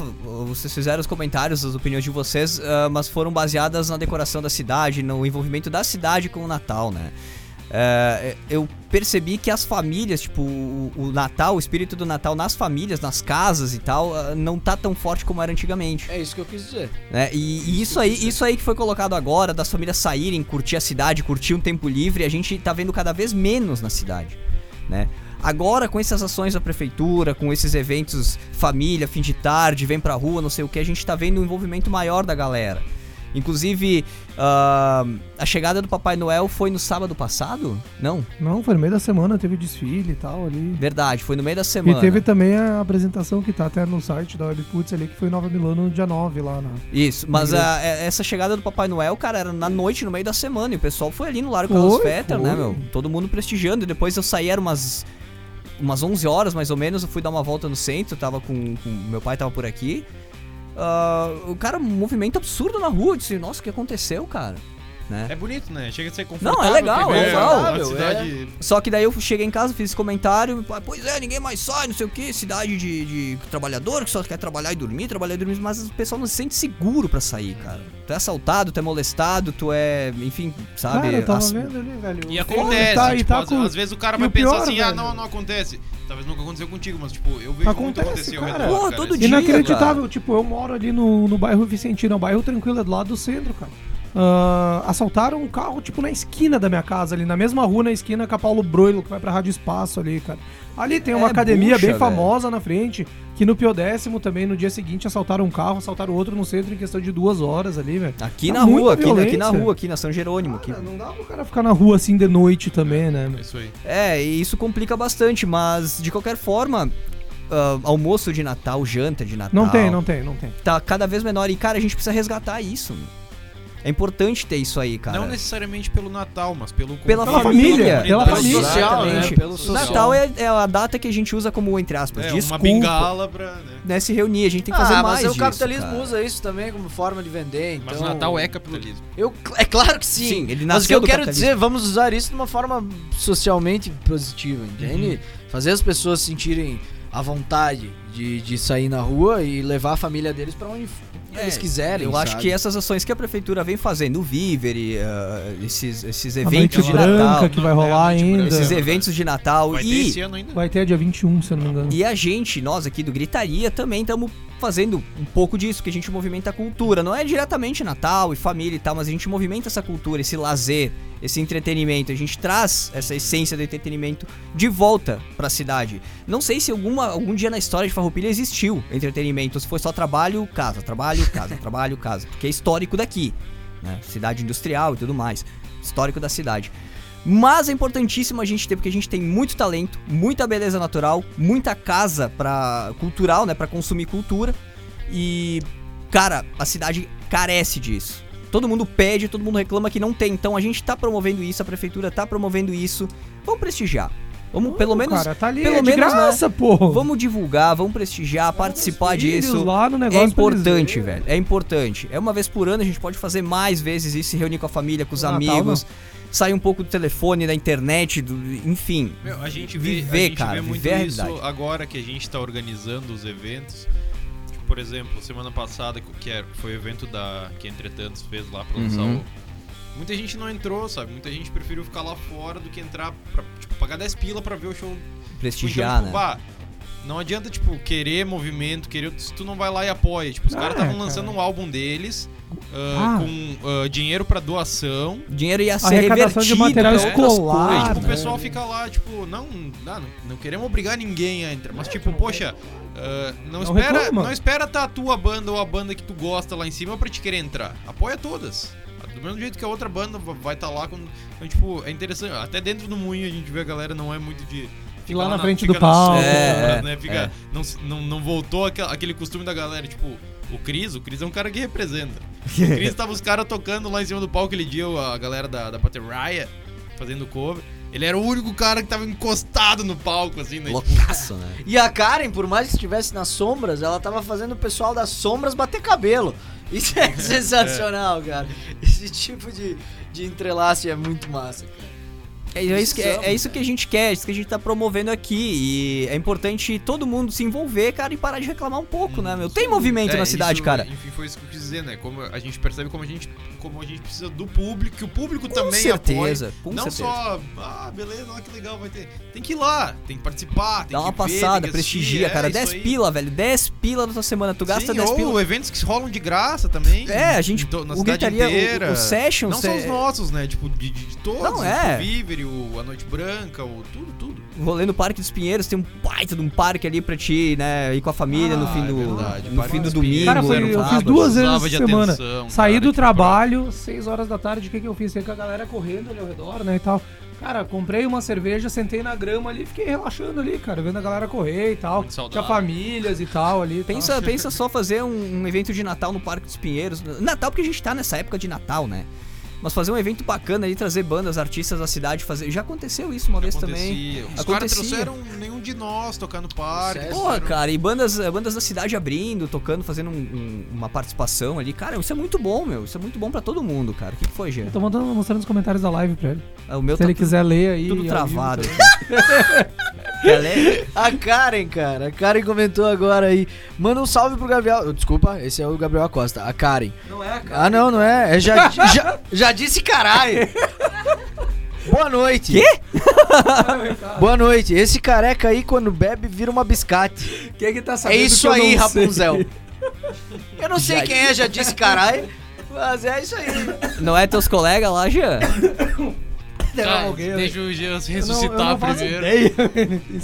Vocês fizeram os comentários, as opiniões de vocês, ah, mas foram baseadas na decoração da cidade, no envolvimento da cidade com o Natal, né? É, eu percebi que as famílias, tipo, o, o Natal, o espírito do Natal nas famílias, nas casas e tal, ah, não tá tão forte como era antigamente. É isso que eu quis dizer. né? E, e isso aí, isso aí que foi colocado agora, das famílias saírem, curtir a cidade, curtir um tempo livre, a gente tá vendo cada vez menos na cidade, né? Agora, com essas ações da prefeitura, com esses eventos família, fim de tarde, vem pra rua, não sei o que, a gente tá vendo um envolvimento maior da galera. Inclusive, ah, a chegada do Papai Noel foi no sábado passado? Não, Não, foi no meio da semana, teve desfile e tal ali. verdade, foi no meio da semana. E teve também a apresentação que tá até no site da Webputs ali, que foi em Nova Milano no dia 9 lá na. Isso, mas a- é- essa chegada do Papai Noel, cara, era na noite, no meio da semana, e o pessoal foi ali no Largo Foi, Carlos Fetter, né, meu? Todo mundo prestigiando, e depois eu saí, era umas, umas 11 horas, mais ou menos, eu fui dar uma volta no centro, tava com, com- meu pai tava por aqui, Ah, o cara, um movimento absurdo na rua, eu disse, nossa, o que aconteceu, cara? Né? É bonito, né? Chega a ser confortável. Não, é legal, é ver legal. a cidade- Só que daí eu cheguei em casa, fiz esse comentário, pai, pois é, ninguém mais sai, não sei o que, cidade de, de trabalhador que só quer trabalhar e dormir, trabalhar e dormir, mas o pessoal não se sente seguro pra sair, cara. Tu é assaltado, tu é molestado, tu é, enfim, sabe? Cara, eu tava ass- vendo ali, velho. E o- acontece, tá- e tipo, tá às, com- às vezes o cara e vai o pior, pensar assim, ah, velho. não, não acontece. Talvez nunca aconteceu contigo, mas tipo, eu vejo muito Acontece, ao cara. redor, Porra, cara. todo dia. Inacreditável, tipo, eu moro ali no, no bairro Vicentino, é um bairro tranquilo, é do lado do centro, cara. Ah, assaltaram um carro, tipo, na esquina da minha casa, ali, na mesma rua, na esquina com a Paulo Broilo, que vai pra Rádio Espaço ali, cara. Ali tem uma É academia bucha, bem velho. famosa na frente, que no Pio Décimo também, no dia seguinte, assaltaram um carro, assaltaram outro no centro em questão de duas horas ali, velho. Aqui Tá na rua, aqui, na- aqui na rua, aqui na São Jerônimo. Aqui. Cara, não dá pro cara ficar na rua assim de noite também, né? meu? Isso aí. É, e isso complica bastante, mas de qualquer forma, ah, almoço de Natal, janta de Natal. Não tem, não tem, não tem. Tá cada vez menor. E, cara, a gente precisa resgatar isso. É importante ter isso aí, cara. Não necessariamente pelo Natal, mas pelo Pela Pela família, pela família. social, né? Pelo social. Natal é, é a data que a gente usa como, entre aspas, É, desculpa, uma bengala pra. Né? né, se reunir. A gente tem que fazer ah, mais mas o disso, capitalismo cara. usa isso também como forma de vender, então... Mas o Natal é capitalismo. Eu, é claro que sim. Sim, ele Mas o que nasceu eu quero dizer, vamos usar isso de uma forma socialmente positiva, entende? Fazer as pessoas sentirem a vontade de, de sair na rua e levar a família deles pra onde É, eles quiserem. Eu acho sabe? que essas ações que a prefeitura vem fazendo, o Viver, e, ah, esses, esses A eventos noite de branca Natal, que vai É, a rolar noite ainda. esses eventos de Natal Vai ter e esse ano ainda? Vai ter dia 21, se eu não me engano. E a gente, nós aqui do Gritaria, também estamos fazendo um pouco disso, que a gente movimenta a cultura. Não é diretamente Natal e família e tal, mas a gente movimenta essa cultura, esse lazer, esse entretenimento. A gente traz essa essência do entretenimento de volta pra cidade. Não sei se alguma, algum dia na história de Farroupilha existiu entretenimento, se foi só trabalho, casa, trabalho, casa, trabalho, casa. Porque é histórico daqui, né? Cidade industrial e tudo mais. Histórico da cidade. Mas é importantíssimo a gente ter, porque a gente tem muito talento, muita beleza natural, muita casa para cultural, né, para consumir cultura. E cara, a cidade carece disso. Todo mundo pede, todo mundo reclama que não tem. Então a gente tá promovendo isso, a prefeitura tá promovendo isso. Vamos prestigiar. Vamos pelo menos Cara, tá ali, pelo é de menos, né? graça, pô. Vamos divulgar, vamos prestigiar, participar disso. lá no É negócio eles importante, velho. É importante. É uma vez por ano, a gente pode fazer mais vezes isso, se reunir com a família, com os No Natal, amigos, sair um pouco do telefone, da internet, do, enfim. Meu, a gente vê, Viver, a gente cara, vê muito viver isso realidade. agora que a gente tá organizando os eventos. Tipo, por exemplo, semana passada, que era- foi o evento da que Entretantos fez lá pra lançar Uhum. o. Muita gente não entrou, sabe? Muita gente preferiu ficar lá fora do que entrar pra, tipo, pagar 10 pila pra ver o show. Prestigiar, então, tipo, né? bah, não adianta, tipo, querer movimento, querer. Se tu não vai lá e apoia. Tipo, os Ah, caras é, estavam lançando cara. um álbum deles ah, Ah. com ah, dinheiro pra doação. Dinheiro ia ser Arrecadação de revertido material pra outras escolar, Aí, coisas. tipo, o né? pessoal fica lá, tipo, não, não, não queremos obrigar ninguém a entrar, mas tipo, poxa, ah, não, Não espera, reclama. não espera tá a tua banda ou a banda que tu gosta lá em cima pra te querer entrar. Apoia todas. Do mesmo jeito que a outra banda va- vai estar lá quando, então, tipo, é interessante, até dentro do moinho a gente vê a galera não é muito de fica lá na frente fica do palco. É, né? Fica, é. Não, não, não voltou aquele costume da galera, tipo, o Cris, o Cris é um cara que representa. O Cris tava os caras tocando lá em cima do palco aquele dia, a galera da, da Pateraya fazendo cover. Ele era o único cara que tava encostado no palco, assim, né? Loucaço, né? E a Karen, por mais que estivesse nas sombras, ela tava fazendo o pessoal das sombras bater cabelo. Isso é sensacional, cara. Esse tipo de, de entrelace é muito massa, cara. É, é isso que, é, é isso que a gente quer, é isso que a gente tá promovendo aqui. E é importante todo mundo se envolver, cara, e parar de reclamar um pouco, né, meu? Tem movimento é, na cidade, isso, cara. Enfim, foi isso que eu quis dizer, né? Como a gente percebe como a gente, como a gente precisa do público, que o público Com também certeza, apoie. com não certeza. só, ah, beleza, olha que legal, vai ter. Tem que ir lá, tem que participar, tem Dá uma ver, passada, prestigia, é, cara. isso 10 aí. pila, velho. 10 pila na tua semana. Tu gasta Sim, 10 ou pila. eventos que rolam de graça também. É, a gente- na o gritaria, o- inteira. o Sessions, Não só é- os nossos, né? Tipo, de, de- todos. Não, é. O Vivere, o A Noite Branca, o tudo, tudo. O rolê no Parque dos Pinheiros tem um baita de um parque ali pra ti, né? Ir com a família no Ah, fim é do, verdade, no fim do domingo. Cara, foi, eu fiz duas vezes essa de semana. atenção, Saí cara, do trabalho, 6 horas da tarde, o que, que eu fiz? Fiquei com a galera correndo ali ao redor, né, e tal. Cara, comprei uma cerveja, sentei na grama ali, fiquei relaxando ali, cara, vendo a galera correr e tal. Tinha famílias e tal ali. e tal. Pensa, pensa só fazer um, um evento de Natal no Parque dos Pinheiros. Natal, porque a gente tá nessa época de Natal, né? Mas fazer um evento bacana ali, trazer bandas, artistas da cidade, fazer. Já aconteceu isso uma vez também. Acontecia. Os caras trouxeram nenhum de nós tocar no parque. Porra, trouxeram- cara, e bandas, eh, bandas da cidade abrindo, tocando, fazendo um- um- uma participação ali. Cara, isso é muito bom, meu. Isso é muito bom pra todo mundo, cara. O que, que foi, Gê? Eu tô mandando, mostrando os comentários da live pra ele. Ah, O meu Se tá ele quiser ler aí. tudo travado. A Karen, cara, a Karen comentou agora aí. Manda um salve pro Gabriel. Desculpa, esse é o Gabriel Acosta. A Karen. Não é, cara. Ah, não, não é. É já, já, já disse caralho. Boa noite. Quê? Boa noite. Esse careca aí, quando bebe, vira uma biscate. Quem é que tá É sabendo isso que eu aí, não sei? Rapunzel. Eu não sei Já quem é, já disse caralho. Mas é isso aí. Não é teus colegas lá, Jean? Alguém, né? deixa o Jean Eu não- eu ressuscitar não primeiro. ideia.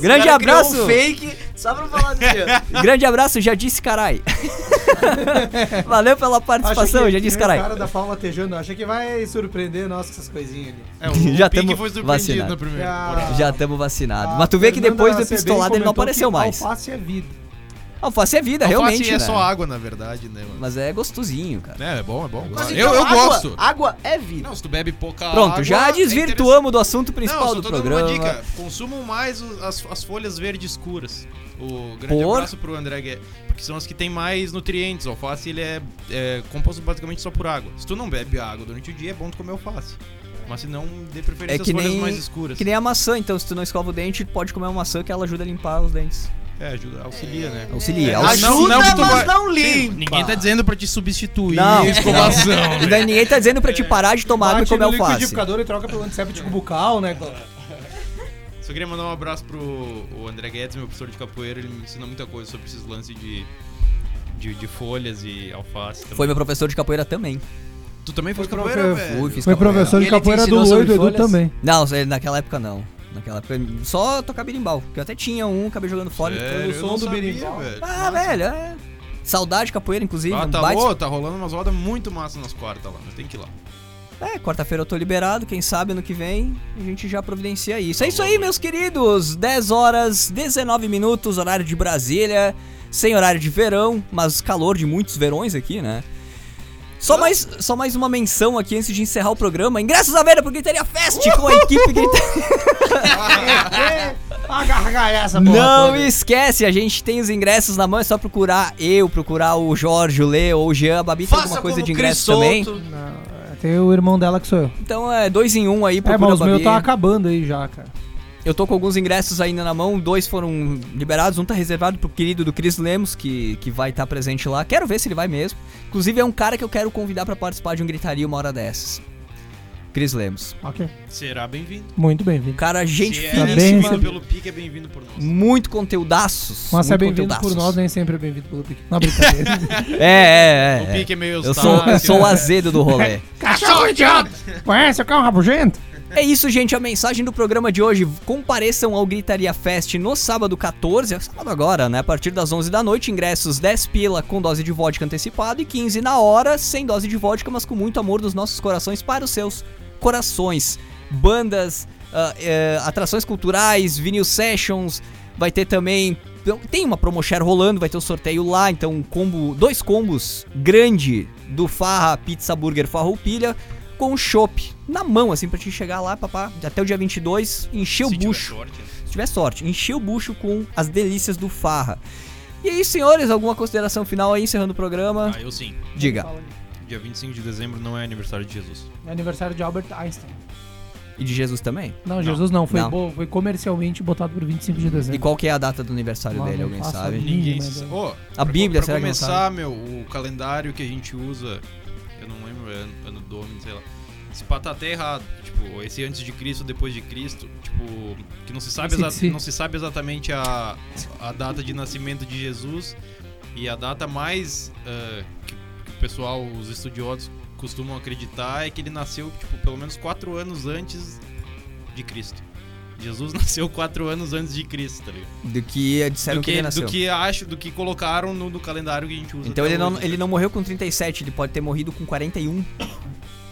Grande abraço! Um fake, só pra falar desse dia. Grande abraço, já disse carai. Valeu pela participação, já disse O carai. cara da palma latejando, acha que vai surpreender nós com essas coisinhas ali. É, o, Já o tamo foi surpreendido vacinado. Já- estamos vacinados. Mas tu vê que depois do Sebem pistolado ele não apareceu que mais. Alface é vida. Alface é vida, Alface realmente. é né? só água, na verdade, né, mano? Mas é gostosinho, cara. É, é bom, é bom. Mas eu então, eu água, gosto. Água é vida. Não, se tu bebe pouca Pronto, água, já é desvirtuamos do assunto Não, principal só do programa. uma dica. Consumam mais as, as folhas verdes escuras. O grande Por? abraço pro André Guedes. Porque são as que tem mais nutrientes. O alface ele é, é composto basicamente só por água. Se tu não bebe água durante o dia, é bom tu comer alface. Mas se não, dê preferência É que às folhas nem- mais escuras. Que nem a maçã, então se tu não escova o dente, tu pode comer uma maçã que ela ajuda a limpar os dentes. É, ajuda, auxilia, né? Auxilia, É, auxilia. não- não tu vai- não limpa. ninguém tá dizendo pra te substituir Não, escovação. E daí ninguém tá dizendo pra te parar de tomar água e Bate comer no alface. liquidificador e troca pelo antisséptico bucal, né? Só queria mandar um abraço pro o André Guedes, meu professor de capoeira. Ele me ensina muita coisa sobre esses lances de, de, de folhas e alface. também. Foi meu professor de capoeira também. Tu também foi Foi capoeira, profe- velho? Fui, fiz Foi capoeira. professor de capoeira do Loido, Edu também. Não, naquela época não. Naquela só tocar berimbau. Que eu até tinha um, acabei jogando fora. Sério, o som do sabia, berimbau. velho. Ah, velho, é. Saudade de capoeira, inclusive. Ah, um tá, louco, tá rolando umas rodas muito massas nas quartas lá, mas tem que ir lá. É, quarta-feira eu tô liberado, quem sabe ano que vem a gente já providencia isso. É isso aí, meus queridos. 10 horas, 19 minutos, horário de Brasília, sem horário de verão, mas calor de muitos verões aqui, né? Só mais, só mais uma menção aqui antes de encerrar o programa. Ingressos à venda pro Gritaria Fest com a equipe Gritaria. A gargalhada Não esquece, a gente tem os ingressos na mão, é só procurar eu, procurar o Jorge, o Leo ou o Jean. A Babi tem alguma coisa de ingresso também. Tem o irmão dela que sou eu. Então é dois em um aí, É, procura mas a o meu tá acabando aí já, cara. Eu tô com alguns ingressos ainda na mão, dois foram liberados, um tá reservado pro querido do Cris Lemos, que, que vai estar presente lá. Quero ver se ele vai mesmo. Inclusive é um cara que eu quero convidar pra participar de um gritaria uma hora dessas. Cris Lemos. Ok. Será bem-vindo. Muito bem-vindo. Cara, gente Se é Tá bem finíssima, recebido. pelo pique, é bem-vindo por nós. muito conteúdaços. Mas se é bem-vindo por nós, nem sempre é bem-vindo pelo Pique. Não, brincadeira. É, é, O é. pique é meio Eu sou, eu sou o azedo do rolê. Cachorro idiota! Conhece o cão rabugento? É isso, gente. A mensagem do programa de hoje. Compareçam ao Gritaria Fest no sábado 14, é sábado agora, né? A partir das 11 da noite. Ingressos 10 pila com dose de vodka antecipado e 15 na hora, sem dose de vodka, mas com muito amor dos nossos corações para os seus corações. Bandas, ah, eh, atrações culturais, vinil sessions. Vai ter também. Tem uma promoshare rolando, vai ter um sorteio lá. Então, um combo, dois combos grande do Farra Pizza Burger Farroupilha com o chopp na mão, assim, pra te chegar lá, papá, até o dia 22, encher o Se tiver bucho. sorte, né? Se tiver sorte, encher o bucho com as delícias do Farra. E aí, senhores, alguma consideração final aí, encerrando o programa? Ah, eu sim. Diga. Dia 25 de dezembro não é aniversário de Jesus. É aniversário de Albert Einstein. E de Jesus também? Não, Jesus não. Foi, Não. bo- foi comercialmente botado por 25 de E dezembro. qual que é a data do aniversário Mano, dele, alguém sabe? a Ninguém se... ideia. Ô, A pra- Bíblia, pra será que não começar, meu, o calendário que a gente usa, eu não lembro, é ano, ano sei lá. Esse pá tá até errado. Tipo, esse antes de Cristo, depois de Cristo, tipo, que não se sabe, Sim, exa- sim. não se sabe exatamente a, a data de nascimento de Jesus e a data mais ah, que, que o pessoal, os estudiosos costumam acreditar é que ele nasceu, tipo, pelo menos quatro anos antes de Cristo. Jesus nasceu quatro anos antes de Cristo, tá ligado? Do que disseram do que, que, ele nasceu. do que acho, do que colocaram no, no calendário que a gente usa. Então ele não, hoje, ele tá? não morreu com 37, ele pode ter morrido com 41.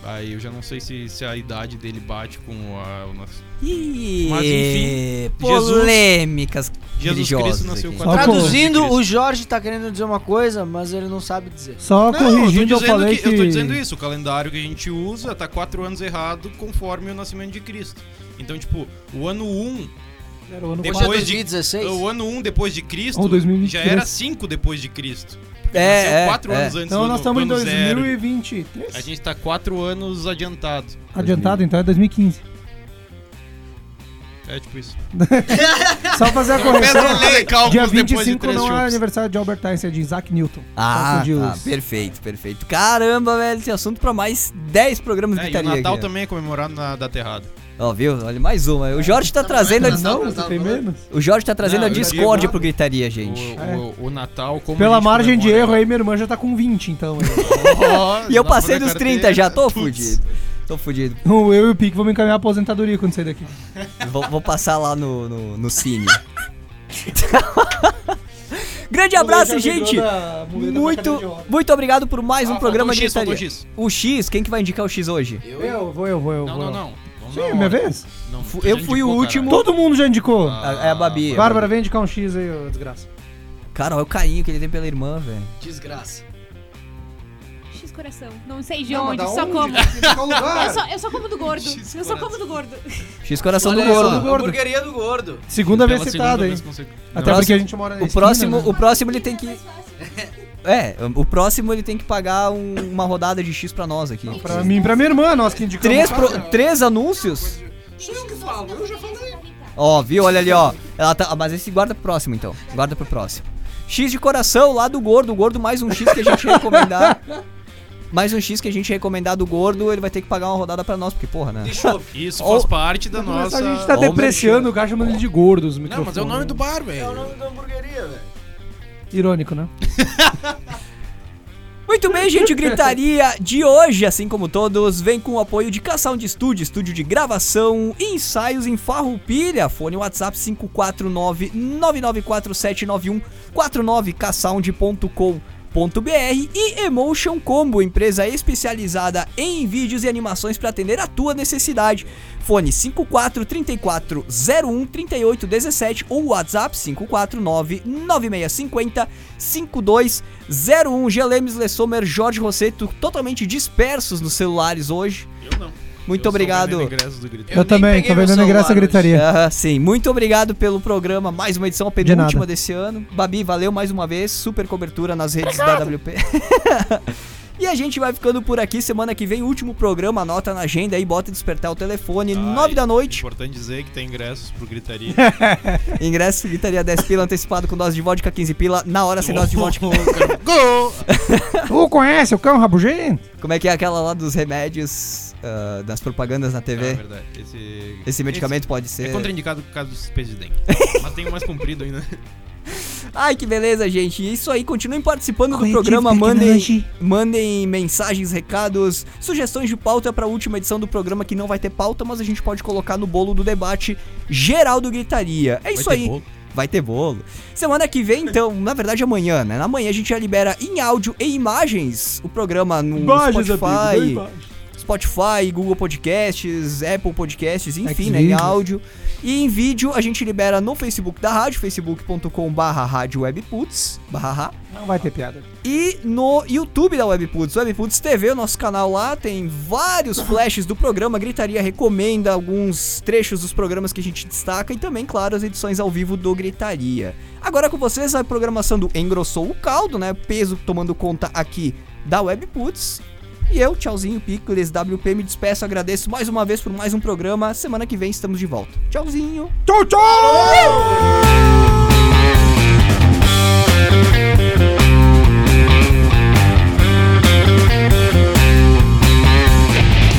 Aí eu já não sei se, se a idade dele bate com a, o nosso. Ih, Mas, enfim, polêmicas Jesus religiosas Cristo nasceu aqui. com Só a Traduzindo, o Jorge tá querendo dizer uma coisa, mas ele não sabe dizer. Só Não, corrigindo, eu, eu, tô dizendo falei que, que... eu tô dizendo isso, o calendário que a gente usa tá quatro anos errado conforme o nascimento de Cristo. Então, tipo, o ano 1, Era o ano Depois Hoje é de- 2016? o ano 1 depois de Cristo Ou 2023. já era 5 depois de Cristo. É, nasceu é, quatro é. anos antes Então do nós estamos em do ano zero. 2023. A gente tá quatro anos adiantado. Adiantado, então é 2015. É tipo isso. Só fazer a correção. Pedro lê cálculos Dia depois de 25 três não é aniversário de Albert Einstein, é de Isaac Newton. Ah, Confundiu tá, os- perfeito, perfeito. Caramba, velho, esse assunto pra mais 10 programas de É, e o gritaria Natal aqui. também é comemorado na data errada. Ó, viu? Olha, mais uma. O Jorge tá trazendo a, Não, você tem menos? o Jorge tá trazendo Não, a eu digo- pro gritaria, gente. O, É. o- o Natal, como Pela margem de erro aí, minha irmã já tá com 20, então. E eu passei dos carteira. 30 já, tô fudido. Tô fudido. eu e o Pique vamos encaminhar a aposentadoria quando sair daqui. Vou, vou passar lá no, no, no cine. Grande abraço, gente! Muito, muito obrigado por mais um Ah, programa de o X, faltou o gritaria. X. O X, quem que vai indicar o X hoje? Eu vou, eu vou, eu Não, vou. não, não. Vamos Sim, é minha vez? Não, eu fui o indicou, último. caralho. Todo mundo já indicou. Ah, É a Babi. Bárbara, vem indicar um X aí, ô desgraça. Cara, olha o carinho que ele tem pela irmã, velho. Desgraça. X coração. Não sei de Não, mas onde, da só onde? como. De qual lugar? Eu só, eu só como do gordo. X Eu só como do gordo. X coração do gordo. ó, gordo. Hamburgueria do gordo. Segunda Pela vez segunda citada, hein? vez Até Não, porque a gente mora na O esquina, próximo, né? o próximo ele tem que. É, o próximo ele tem que pagar um- uma rodada de X pra nós aqui. Pra mim e pra minha irmã, nós que indicamos. Três, pro- três anúncios? Ó, viu? Olha ali, ó. Ela tá, ah, mas esse guarda pro próximo, então. Guarda pro próximo. X de coração lá do gordo. O gordo mais um X que a gente recomendar. Mais um X que a gente recomendar do gordo, ele vai ter que pagar uma rodada pra nós, porque porra, né? Isso Ou- faz parte da Nossa, nossa. a gente tá Ó, o depreciando o cara chamando ele de gordo, os Não, mas é o nome do bar, É o velho. nome da hamburgueria, velho. Irônico, né? Muito bem, gente, Gritaria de hoje, assim como todos, vem com o apoio de K-Sound Studio, estúdio de gravação ensaios em Farroupilha. Fone WhatsApp 549-99479149, ksound.com.br e Emotion Combo, empresa especializada em vídeos e animações para atender a tua necessidade. Fone 54 34 01 38 17 ou WhatsApp 549 9650 5201. Gelemes Lessomer, Jorge Rosseto, totalmente dispersos nos celulares hoje. Eu não. Muito Eu obrigado. ingressos. Eu, nem também, tô vendendo ingresso à celular gritaria. Ah, sim, muito obrigado pelo programa, mais uma edição, a penúltima desse ano. Babi, valeu mais uma vez, super cobertura nas redes da WP. e a gente vai ficando por aqui, semana que vem, último programa, anota na agenda aí, bota despertar o telefone, Ah, 9 da e noite. Importante dizer que tem ingressos pro Gritaria. Ingresso, gritaria 10 pila, antecipado com dose de vodka 15 pila, na hora sem dose de vodka. Gol! Tu conhece o cão rabugento? Como é que é aquela lá dos remédios, ah, das propagandas na É TV? verdade. Esse, Esse medicamento pode esse ser... é contraindicado por causa dos peixes de dengue. Mas tem um mais comprido ainda. Ai, que beleza, gente. Isso aí, continuem participando do programa. Mandem, mandem mensagens, recados, sugestões de pauta para a última edição do programa que não vai ter pauta, mas a gente pode colocar no bolo do debate geral do Gritaria. É isso ter aí. bolo? Vai ter bolo. Semana que vem, então, na verdade amanhã, né? Amanhã a gente já libera em áudio e imagens o programa no Spotify. Spotify, Google Podcasts, Apple Podcasts, enfim, né, em Xvideos. áudio. E em vídeo a gente libera no Facebook da rádio, facebook.com barra rádio webputs, barra. Não vai ter piada. E no YouTube da Webputs, Webputs TV, o nosso canal lá, tem vários flashes do programa. Gritaria recomenda alguns trechos dos programas que a gente destaca e também, claro, as edições ao vivo do Gritaria. Agora com vocês a programação do Engrossou o Caldo, né? Peso tomando conta aqui da Webputs. E eu, tchauzinho, Pickles, WP, me despeço, agradeço mais uma vez por mais um programa. Semana que vem estamos de volta. Tchauzinho! Tchau, tchau!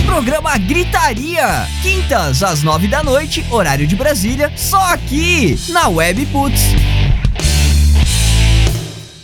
Programa Gritaria, quintas às nove da noite, horário de Brasília, só aqui na Webputs.